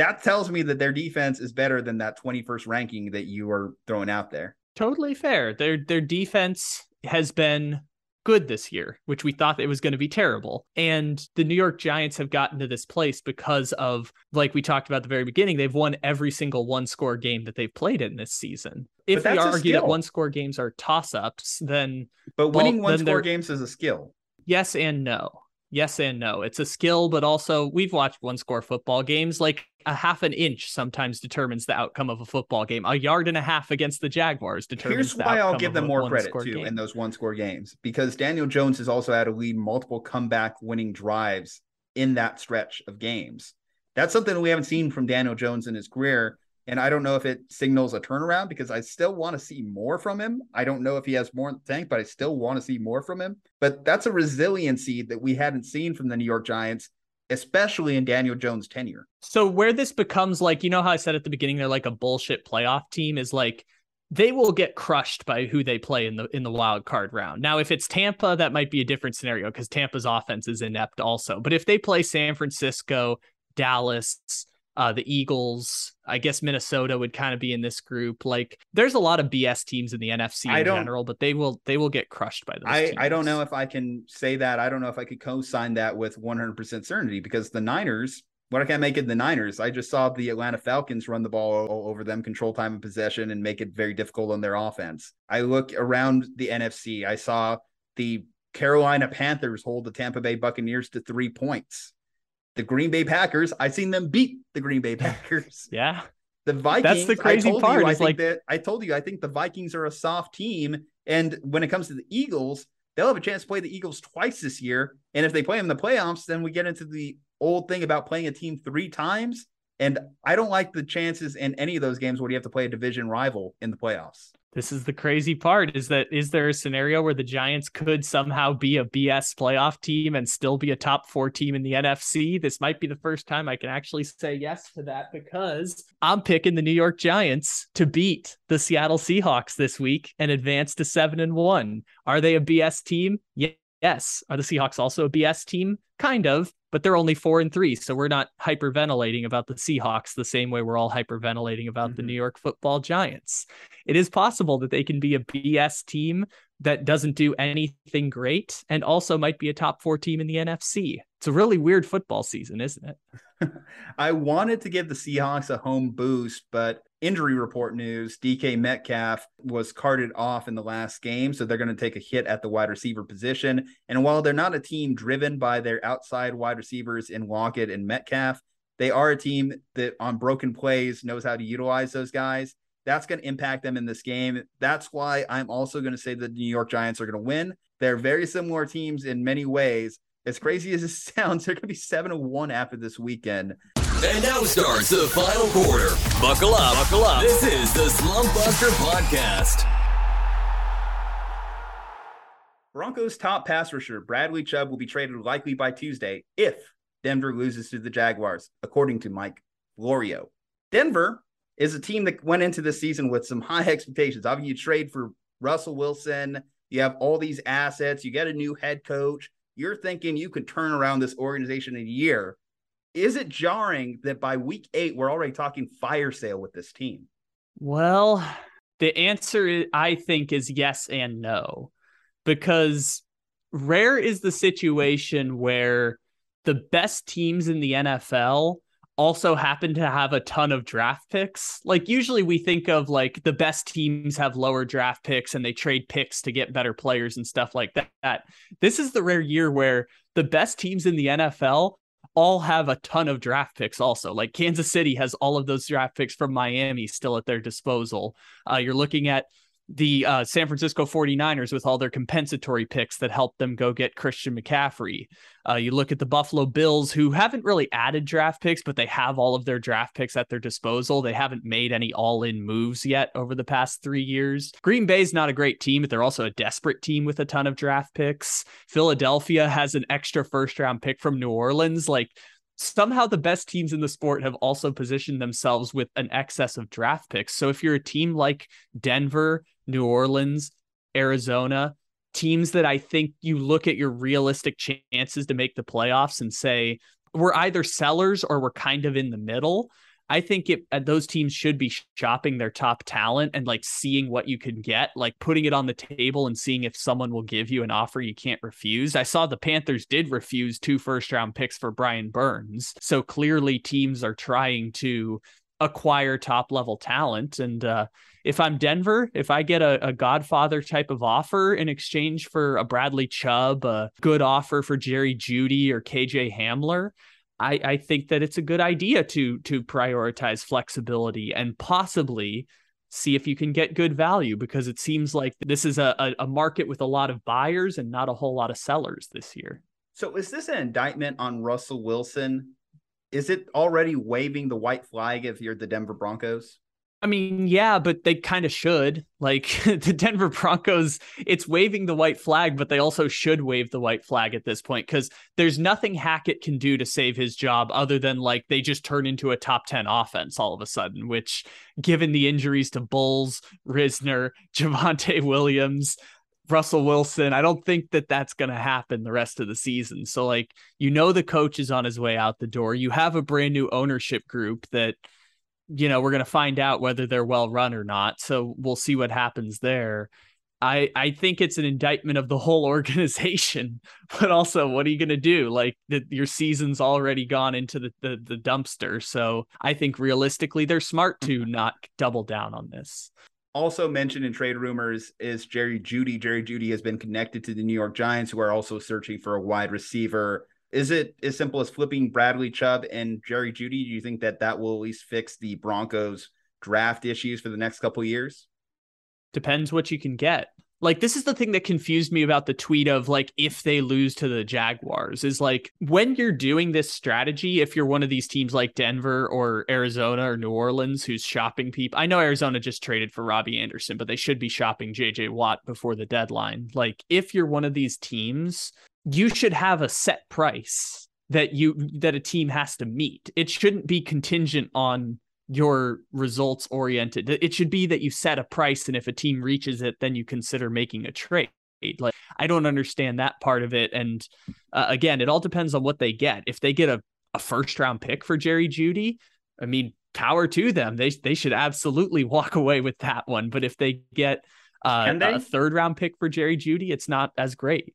Speaker 3: that tells me that their defense is better than that 21st ranking that you are throwing out there.
Speaker 4: Totally fair. Their their defense has been good this year, which we thought it was going to be terrible. And the New York Giants have gotten to this place because of, like we talked about at the very beginning, they've won every single one score game that they've played in this season. If we argue that one score games are toss ups, then.
Speaker 3: But winning well, one score games is a skill.
Speaker 4: Yes and no yes and no. It's a skill, but also we've watched one score football games. Like a half an inch sometimes determines the outcome of a football game. A yard and a half against the Jaguars determines.
Speaker 3: Here's why I'll give them more credit too game. in those one score games because Daniel Jones has also had to lead multiple comeback winning drives in that stretch of games. That's something we haven't seen from Daniel Jones in his career. And I don't know if it signals a turnaround because I still want to see more from him. I don't know if he has more in the tank, but I still want to see more from him. But that's a resiliency that we hadn't seen from the New York Giants, especially in Daniel Jones' tenure.
Speaker 4: So, where this becomes like, you know, how I said at the beginning, they're like a bullshit playoff team is like, they will get crushed by who they play in the in the wild card round. Now, if it's Tampa, that might be a different scenario because Tampa's offense is inept also. But if they play San Francisco, Dallas, uh, the Eagles. I guess Minnesota would kind of be in this group. Like, there's a lot of BS teams in the NFC in general, but they will they will get crushed by those.
Speaker 3: I
Speaker 4: teams.
Speaker 3: I don't know if I can say that. I don't know if I could co-sign that with 100 percent certainty because the Niners. What I can't make it the Niners. I just saw the Atlanta Falcons run the ball over them, control time of possession, and make it very difficult on their offense. I look around the NFC. I saw the Carolina Panthers hold the Tampa Bay Buccaneers to three points the Green Bay Packers. I've seen them beat the Green Bay [LAUGHS] Packers.
Speaker 4: yeah.
Speaker 3: The Vikings.
Speaker 4: That's the crazy part.
Speaker 3: You, I
Speaker 4: think like...
Speaker 3: that I told you I think the Vikings are a soft team. And when it comes to the Eagles, they'll have a chance to play the Eagles twice this year. And if they play them in the playoffs, then we get into the old thing about playing a team three times. And I don't like the chances in any of those games where you have to play a division rival in the playoffs.
Speaker 4: This is the crazy part is that is there a scenario where the Giants could somehow be a BS playoff team and still be a top four team in the NFC? This might be the first time I can actually say yes to that because I'm picking the New York Giants to beat the Seattle Seahawks this week and advance to seven and one. Are they a BS team? Yes. Are the Seahawks also a BS team? Kind of but they're only four and three. So we're not hyperventilating about the Seahawks the same way we're all hyperventilating about mm-hmm. the New York football giants. It is possible that they can be a BS team that doesn't do anything great and also might be a top four team in the NFC. It's a really weird football season, isn't it? [LAUGHS]
Speaker 3: I wanted to give the Seahawks a home boost, but injury report news DK Metcalf was carted off in the last game. So they're going to take a hit at the wide receiver position. And while they're not a team driven by their outside wide receivers in Lockett and Metcalf, they are a team that on broken plays knows how to utilize those guys. That's going to impact them in this game. That's why I'm also going to say the New York Giants are going to win. They're very similar teams in many ways. As crazy as it [LAUGHS] sounds, they're going to be 7 1 after this weekend.
Speaker 1: And now starts the final quarter. Buckle up. Buckle up. This is the Slumpbuster Podcast.
Speaker 3: Broncos top pass rusher Bradley Chubb will be traded likely by Tuesday if Denver loses to the Jaguars, according to Mike Florio. Denver is a team that went into this season with some high expectations. Obviously, you trade for Russell Wilson, you have all these assets, you get a new head coach. You're thinking you could turn around this organization in a year Is it jarring that by week eight, we're already talking fire sale with this team?
Speaker 4: Well, the answer I think is yes and no, because rare is the situation where the best teams in the NFL also happen to have a ton of draft picks. Like usually we think of like the best teams have lower draft picks and they trade picks to get better players and stuff like that. This is the rare year where the best teams in the NFL all have a ton of draft picks also. Like Kansas City has all of those draft picks from Miami still at their disposal. Uh, you're looking at the uh, San Francisco 49ers with all their compensatory picks that helped them go get Christian McCaffrey. Uh, you look at the Buffalo Bills, who haven't really added draft picks, but they have all of their draft picks at their disposal. They haven't made any all in moves yet over the past three years. Green Bay's not a great team, but they're also a desperate team with a ton of draft picks. Philadelphia has an extra first round pick from New Orleans. Like, somehow the best teams in the sport have also positioned themselves with an excess of draft picks. So if you're a team like Denver, New Orleans, Arizona, teams that I think you look at your realistic chances to make the playoffs and say, we're either sellers or we're kind of in the middle. I think it uh, those teams should be shopping their top talent and like seeing what you can get, like putting it on the table and seeing if someone will give you an offer you can't refuse. I saw the Panthers did refuse two first round picks for Brian Burns. So clearly teams are trying to acquire top level talent and uh, if I'm Denver, if I get a, a, Godfather type of offer in exchange for a Bradley Chubb, a good offer for Jerry Jeudy or KJ Hamler, I, I think that it's a good idea to to prioritize flexibility and possibly see if you can get good value because it seems like this is a, a market with a lot of buyers and not a whole lot of sellers this year.
Speaker 3: So is this an indictment on Russell Wilson? Is it already waving the white flag if you're the Denver Broncos?
Speaker 4: I mean, yeah, but they kind of should. Like [LAUGHS] the Denver Broncos, it's waving the white flag, but they also should wave the white flag at this point because there's nothing Hackett can do to save his job other than like they just turn into a top 10 offense all of a sudden, which, given the injuries to Bolles, Risner, [LAUGHS] Javonte Williams, Russell Wilson, I don't think that that's going to happen the rest of the season. So, like, you know, the coach is on his way out the door. You have a brand new ownership group that you know, we're going to find out whether they're well run or not. So we'll see what happens there. I I think it's an indictment of the whole [LAUGHS] organization, but also what are you going to do? Like the, your season's already gone into the, the the dumpster. So I think realistically, they're smart to mm-hmm. not double down on this.
Speaker 3: Also mentioned in trade rumors is Jerry Jeudy. Jerry Jeudy has been connected to the New York Giants, who are also searching for a wide receiver. Is it as simple as flipping Bradley Chubb and Jerry Jeudy? Do you think that that will at least fix the Broncos draft issues for the next couple years?
Speaker 4: Depends what you can get. Like this is the thing that confused me about the tweet of like if they lose to the Jaguars is like when you're doing this strategy if you're one of these teams like Denver or Arizona or New Orleans who's shopping people. I know Arizona just traded for Robbie Anderson but they should be shopping JJ Watt before the deadline. Like if you're one of these teams you should have a set price that you that a team has to meet. It shouldn't be contingent on your results oriented. It should be that you set a price and if a team reaches it then you consider making a trade. Like I don't understand that part of it and uh, again, it all depends on what they get. If they get a a first round pick for Jerry Jeudy, I mean, power to them. They they should absolutely [LAUGHS] walk away with that one, but if they get uh, they? a third round pick for Jerry Jeudy, it's not as great.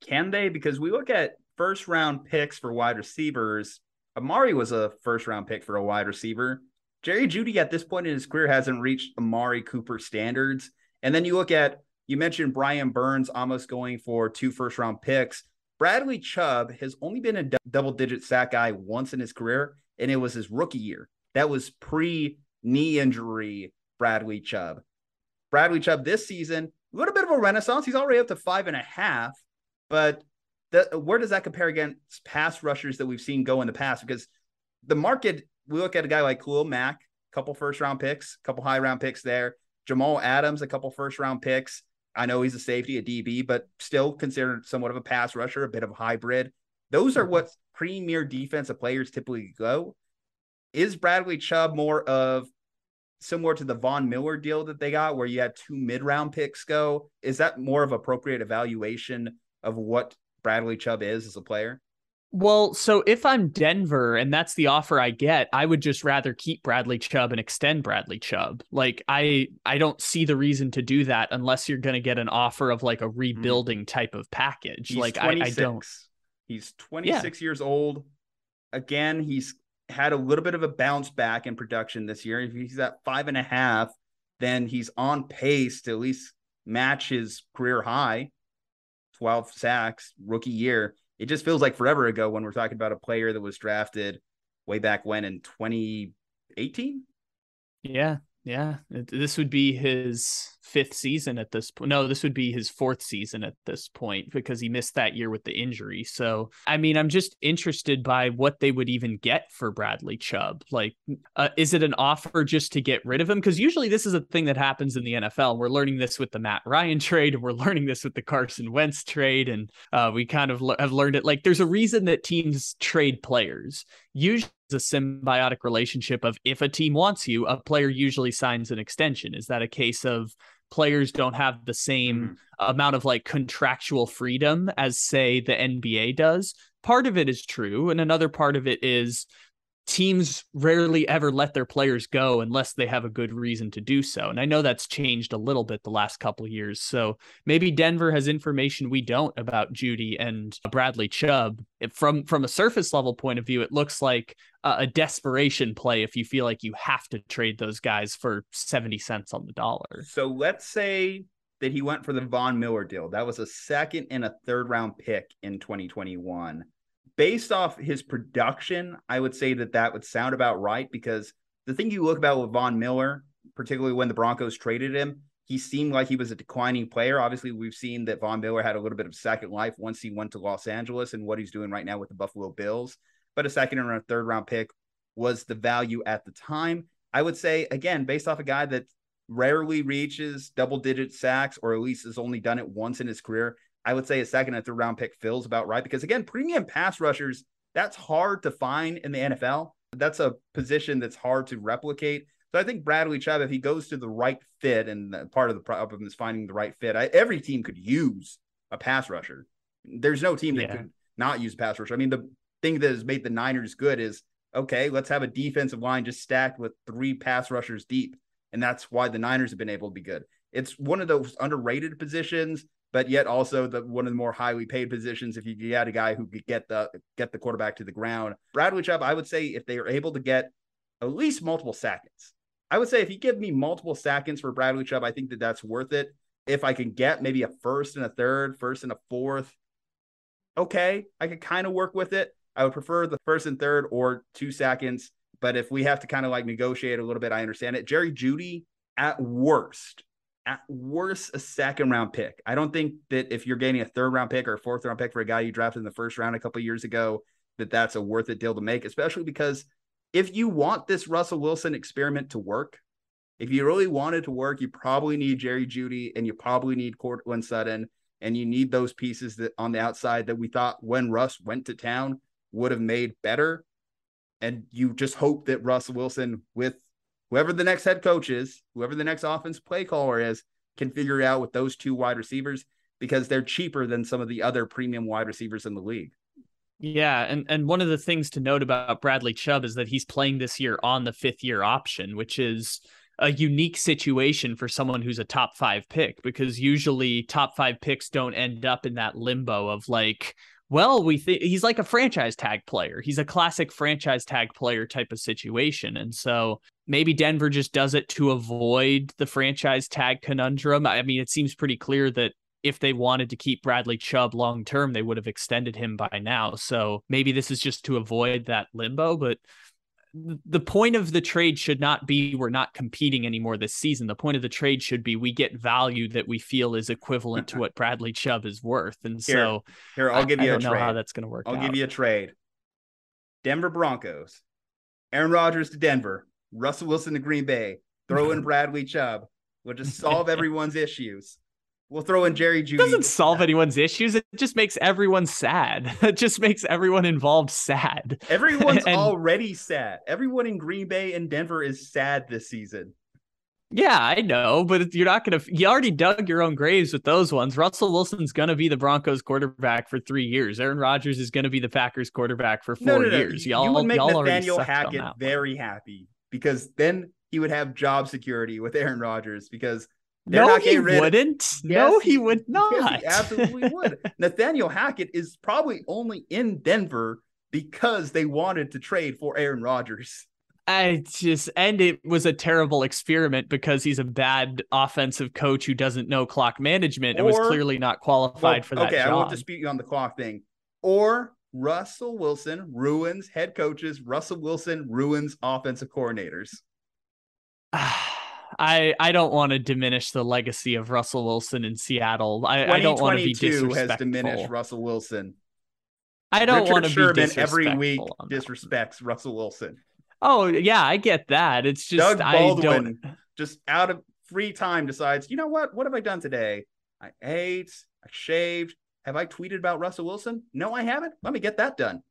Speaker 3: Can they? Because we look at first round picks for wide receivers. Amari was a first round pick for a wide receiver. Jerry Jeudy at this point in his career hasn't reached Amari Cooper standards. And then you look at, you mentioned Brian Burns almost going for two first round picks. Bradley Chubb has only been a double digit sack guy once in his career, and it was his rookie year. That was pre knee injury Bradley Chubb. Bradley Chubb this season, a little bit of a renaissance. He's already up to five and a half. But the, where does that compare against pass rushers that we've seen go in the past? Because the market, we look at a guy like Khalil Mack, a couple first round picks, a couple high round picks there. Jamal Adams, a couple first round picks. I know he's a safety, a DB, but still considered somewhat of a pass rusher, a bit of a hybrid. Those are what premier defensive players typically go. Is Bradley Chubb more of similar to the Von Miller deal that they got, where you had two mid round picks go? Is that more of appropriate evaluation of what Bradley Chubb is as a player?
Speaker 4: Well, so if I'm Denver and that's the offer I get, I would just rather keep Bradley Chubb and extend Bradley Chubb. Like I I don't see the reason to do that unless you're going to get an offer of like a mm-hmm. rebuilding mm. type of package.
Speaker 3: He's
Speaker 4: like
Speaker 3: I, I, don't. He's 26 yeah. years old. Again, he's had a little bit of a bounce back in production this year. If he's at five and a half, then he's on pace to at least match his career high 12 sacks rookie year. It just feels like forever ago when we're talking about a player that was drafted way back when in 2018.
Speaker 4: Yeah. Yeah, this would be his fifth season at this point. No, this would be his fourth season at this point because he missed that year with the injury. So, I mean, I'm just interested by what they would even get for Bradley Chubb. Like, uh, is it an offer just to get rid of him? Because usually this is a thing that happens in the NFL. We're learning this with the Matt Ryan [LAUGHS] trade, and we're learning this with the Carson Wentz trade, and uh, we kind of have learned it. Like, there's a reason that teams trade players. Usually a symbiotic relationship of if a team wants you, a player usually signs an extension. Is that a case of players don't have the same mm-hmm. amount of like contractual freedom as say the NBA does? Part of it is true, and another part of it is teams rarely ever let their players go unless they have a good reason to do so. And I know that's changed a little bit the last couple years. So maybe Denver has information we don't about Jeudy and Bradley Chubb. From from a surface level point of view, it looks like a, a desperation play if you feel like you have to trade those guys for 70 cents on the dollar.
Speaker 3: So let's say that he went for the Von Miller deal. That was a second and a third round pick in 2021 based off his production, I would say that that would sound about right because the thing you look about with Von Miller, particularly when the Broncos traded him, he seemed like he was a declining player. Obviously, we've seen that Von Miller had a little bit of second life once he went to Los Angeles and what he's doing right now with the Buffalo Bills. But a second and a third round pick was the value at the time. I would say, again, based off a guy that rarely reaches double digit sacks or at least has only done it once in his career, I would say a second and third round pick feels about right because again, premium pass rushers, that's hard to find in the NFL. That's a position that's hard to replicate. So I think Bradley Chubb, if he goes to the right fit, and part of the problem is finding the right fit, I, every team could use a pass rusher. There's no team that yeah. could not use pass rusher. I mean, the thing that has made the Niners good is okay, let's have a defensive line just stacked with three pass rushers deep. And that's why the Niners have been able to be good. It's one of those underrated positions but yet also the one of the more highly paid positions if you get a guy who could get the get the quarterback to the ground. Bradley Chubb, I would say if they are able to get at least multiple seconds, I would say if you give me multiple seconds for Bradley Chubb, I think that that's worth it. If I can get maybe a first and a third, first and a fourth, okay, I could kind of work with it. I would prefer the first and third or two seconds. But if we have to kind of like negotiate a little bit, I understand it. Jerry Jeudy at worst, at worst a second round pick. I don't think that if you're getting a third round pick or a fourth round pick for a guy you drafted in the first round a couple years ago, that that's a worth it deal to make, especially because if you want this Russell Wilson experiment to work, if you really want it to work, you probably need Jerry Jeudy and you probably need Courtland Sutton and you need those pieces that on the outside that we thought when Russ went to town would have made better. And you just hope that Russell Wilson with whoever the next head coach is, whoever the next offense play caller is, can figure out with those two wide receivers because they're cheaper than some of the other premium wide receivers in the league.
Speaker 4: Yeah, and and one of the things to note about Bradley Chubb is that he's playing this year on the fifth year option, which is a unique situation for someone who's a top five pick because usually top five picks don't end up in that limbo of like well, we think he's like a franchise tag player. He's a classic franchise tag player type of situation. And so maybe Denver just does it to avoid the franchise tag conundrum. I mean, it seems pretty clear that if they wanted to keep Bradley Chubb long term, they would have extended him by now. So maybe this is just to avoid that limbo. But the point of the trade should not be we're not competing anymore this season. The point of the trade should be we get value that we feel is equivalent to [LAUGHS] what Bradley Chubb is worth. And
Speaker 3: here,
Speaker 4: so
Speaker 3: here I'll give you
Speaker 4: I
Speaker 3: a
Speaker 4: don't
Speaker 3: trade.
Speaker 4: know how that's going to work.
Speaker 3: I'll
Speaker 4: out.
Speaker 3: give you a trade. Denver Broncos, Aaron Rodgers to Denver, Russell Wilson to Green Bay, throw in [LAUGHS] Bradley Chubb. We'll just [LAUGHS] solve everyone's issues. We'll throw in Jerry Jeudy.
Speaker 4: It doesn't solve anyone's issues. It just makes everyone sad. [LAUGHS] It just makes everyone involved sad.
Speaker 3: Everyone's and, already sad. Everyone in Green Bay and Denver is sad this season.
Speaker 4: Yeah, I know, but you're not going to. You already dug your own graves with those ones. Russell Wilson's going to be the Broncos quarterback for three years. Aaron Rodgers is going to be the Packers quarterback for four no, no, no. years. Y'all,
Speaker 3: you would make
Speaker 4: y'all
Speaker 3: Nathaniel Hackett very happy because then he would have job security with Aaron Rodgers because
Speaker 4: no, he wouldn't. Yes, no, he would not.
Speaker 3: Yes, he absolutely would. [LAUGHS] Nathaniel Hackett is probably only in Denver because they wanted to trade for Aaron Rodgers.
Speaker 4: I just and it was a terrible experiment because he's a bad offensive coach who doesn't know clock management or, and was clearly not qualified well, for that.
Speaker 3: Okay,
Speaker 4: job.
Speaker 3: I won't dispute you on the clock thing. Or Russell Wilson ruins head coaches. Russell Wilson ruins offensive coordinators. [SIGHS]
Speaker 4: I I don't want to diminish the legacy of Russell Wilson in Seattle. I, I don't want to be disrespectful. has diminished
Speaker 3: Russell Wilson.
Speaker 4: I don't want to
Speaker 3: Sherman be every week disrespects Russell Wilson.
Speaker 4: Oh yeah, I get that. It's just Doug Baldwin
Speaker 3: just out of free time decides, you know what? What have I done today? I ate, I shaved. Have I tweeted about Russell Wilson? No, I haven't. Let me get that done.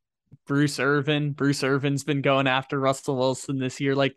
Speaker 4: Bruce Irvin. Bruce Irvin's been going after Russell Wilson this year. Like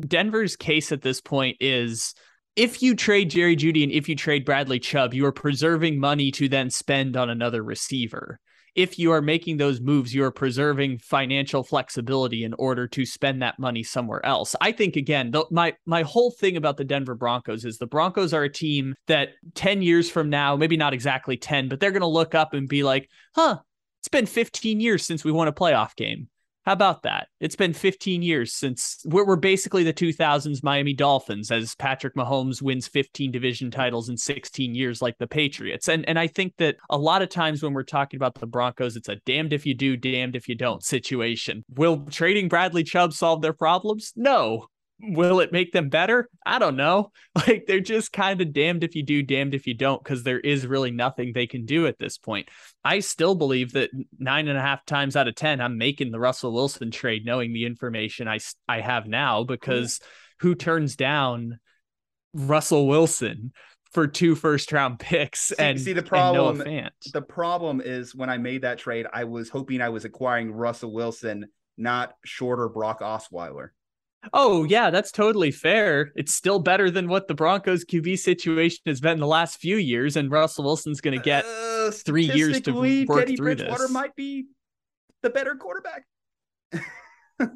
Speaker 4: Denver's case at this point is if you trade Jerry Jeudy and if you trade Bradley Chubb, you are preserving money to then spend on another receiver. If you are making those moves, you are preserving financial flexibility in order to spend that money somewhere else. I think again, the, my my whole thing about the Denver Broncos is the Broncos are a team that 10 years from now, maybe not exactly 10, but they're going to look up and be like, "Huh, it's been 15 years since we won a playoff game. How about that? It's been 15 years since we're, we're, basically the 2000s Miami Dolphins as Patrick Mahomes wins 15 division titles in 16 years, like the Patriots. And and I think that a lot of times when we're talking about the Broncos, it's a damned if you do, damned if you don't situation. Will trading Bradley Chubb solve their problems? No. Will it make them better? I don't know. [LAUGHS] Like they're just kind of damned if you do, damned if you don't, because there is really nothing they can do at this point. I still believe that nine and a half times out of 10, I'm making the Russell Wilson trade, knowing the information I, I have now, because who turns down Russell Wilson for two first round [LAUGHS] picks see, and
Speaker 3: see the problem the problem is when I made that trade, I was hoping I was acquiring Russell Wilson, not shorter Brock Osweiler.
Speaker 4: Oh, yeah, that's totally fair. It's still better than what the Broncos QB situation has been the last few years, and Russell Wilson's going to get uh, three years to work
Speaker 3: Teddy
Speaker 4: through
Speaker 3: Bridgewater
Speaker 4: this.
Speaker 3: might be the better quarterback. [LAUGHS]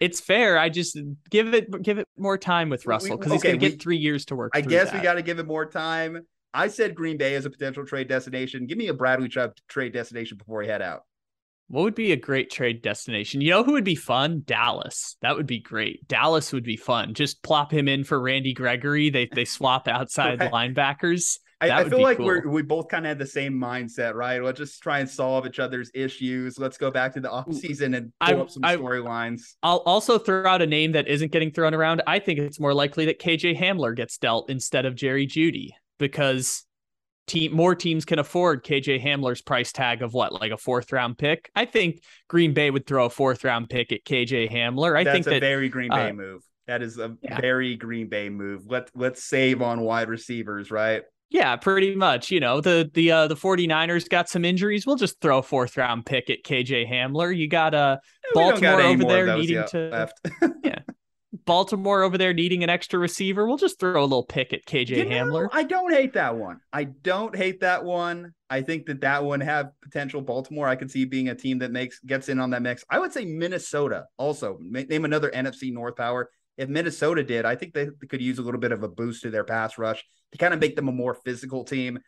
Speaker 4: it's fair. I just give it give it more time with Russell because okay, he's going to get three years to work.
Speaker 3: I guess
Speaker 4: that.
Speaker 3: we got to give it more time. I said Green Bay as a potential trade destination. Give me a Bradley Chubb trade destination before he head out.
Speaker 4: What would be a great trade destination? You know who would be fun? Dallas. That would be great. Dallas would be fun. Just plop him in for Randy Gregory. They they swap outside [LAUGHS] right. linebackers.
Speaker 3: I, I, feel like cool. we're we both kind of had the same mindset, right? Let's just try and solve each other's issues. Let's go back to the off season and pull I, up some storylines.
Speaker 4: I'll also throw out a name that isn't getting thrown around. I think it's more likely that KJ Hamler gets dealt instead of Jerry Jeudy because team more teams can afford KJ Hamler's price tag of what, like a fourth round pick. I think Green Bay would throw a fourth round pick at KJ Hamler. I think
Speaker 3: That's
Speaker 4: think
Speaker 3: a
Speaker 4: that,
Speaker 3: very Green Bay uh, move. That is a yeah. very Green Bay move. Let let's save on wide receivers, right?
Speaker 4: Yeah, pretty much. You know, the the uh the 49ers got some injuries. We'll just throw a fourth round pick at KJ Hamler. You got uh Baltimore over there needing to left. [LAUGHS] yeah. Baltimore over there needing an extra receiver, we'll just throw a little pick at KJ you know, Hamler.
Speaker 3: I don't hate that one. I don't hate that one. I think that that one have potential. Baltimore, I could see being a team that makes gets in on that mix. I would say Minnesota also. Name another NFC North power. If Minnesota did, I think they could use a little bit of a boost to their pass rush to kind of make them a more physical team.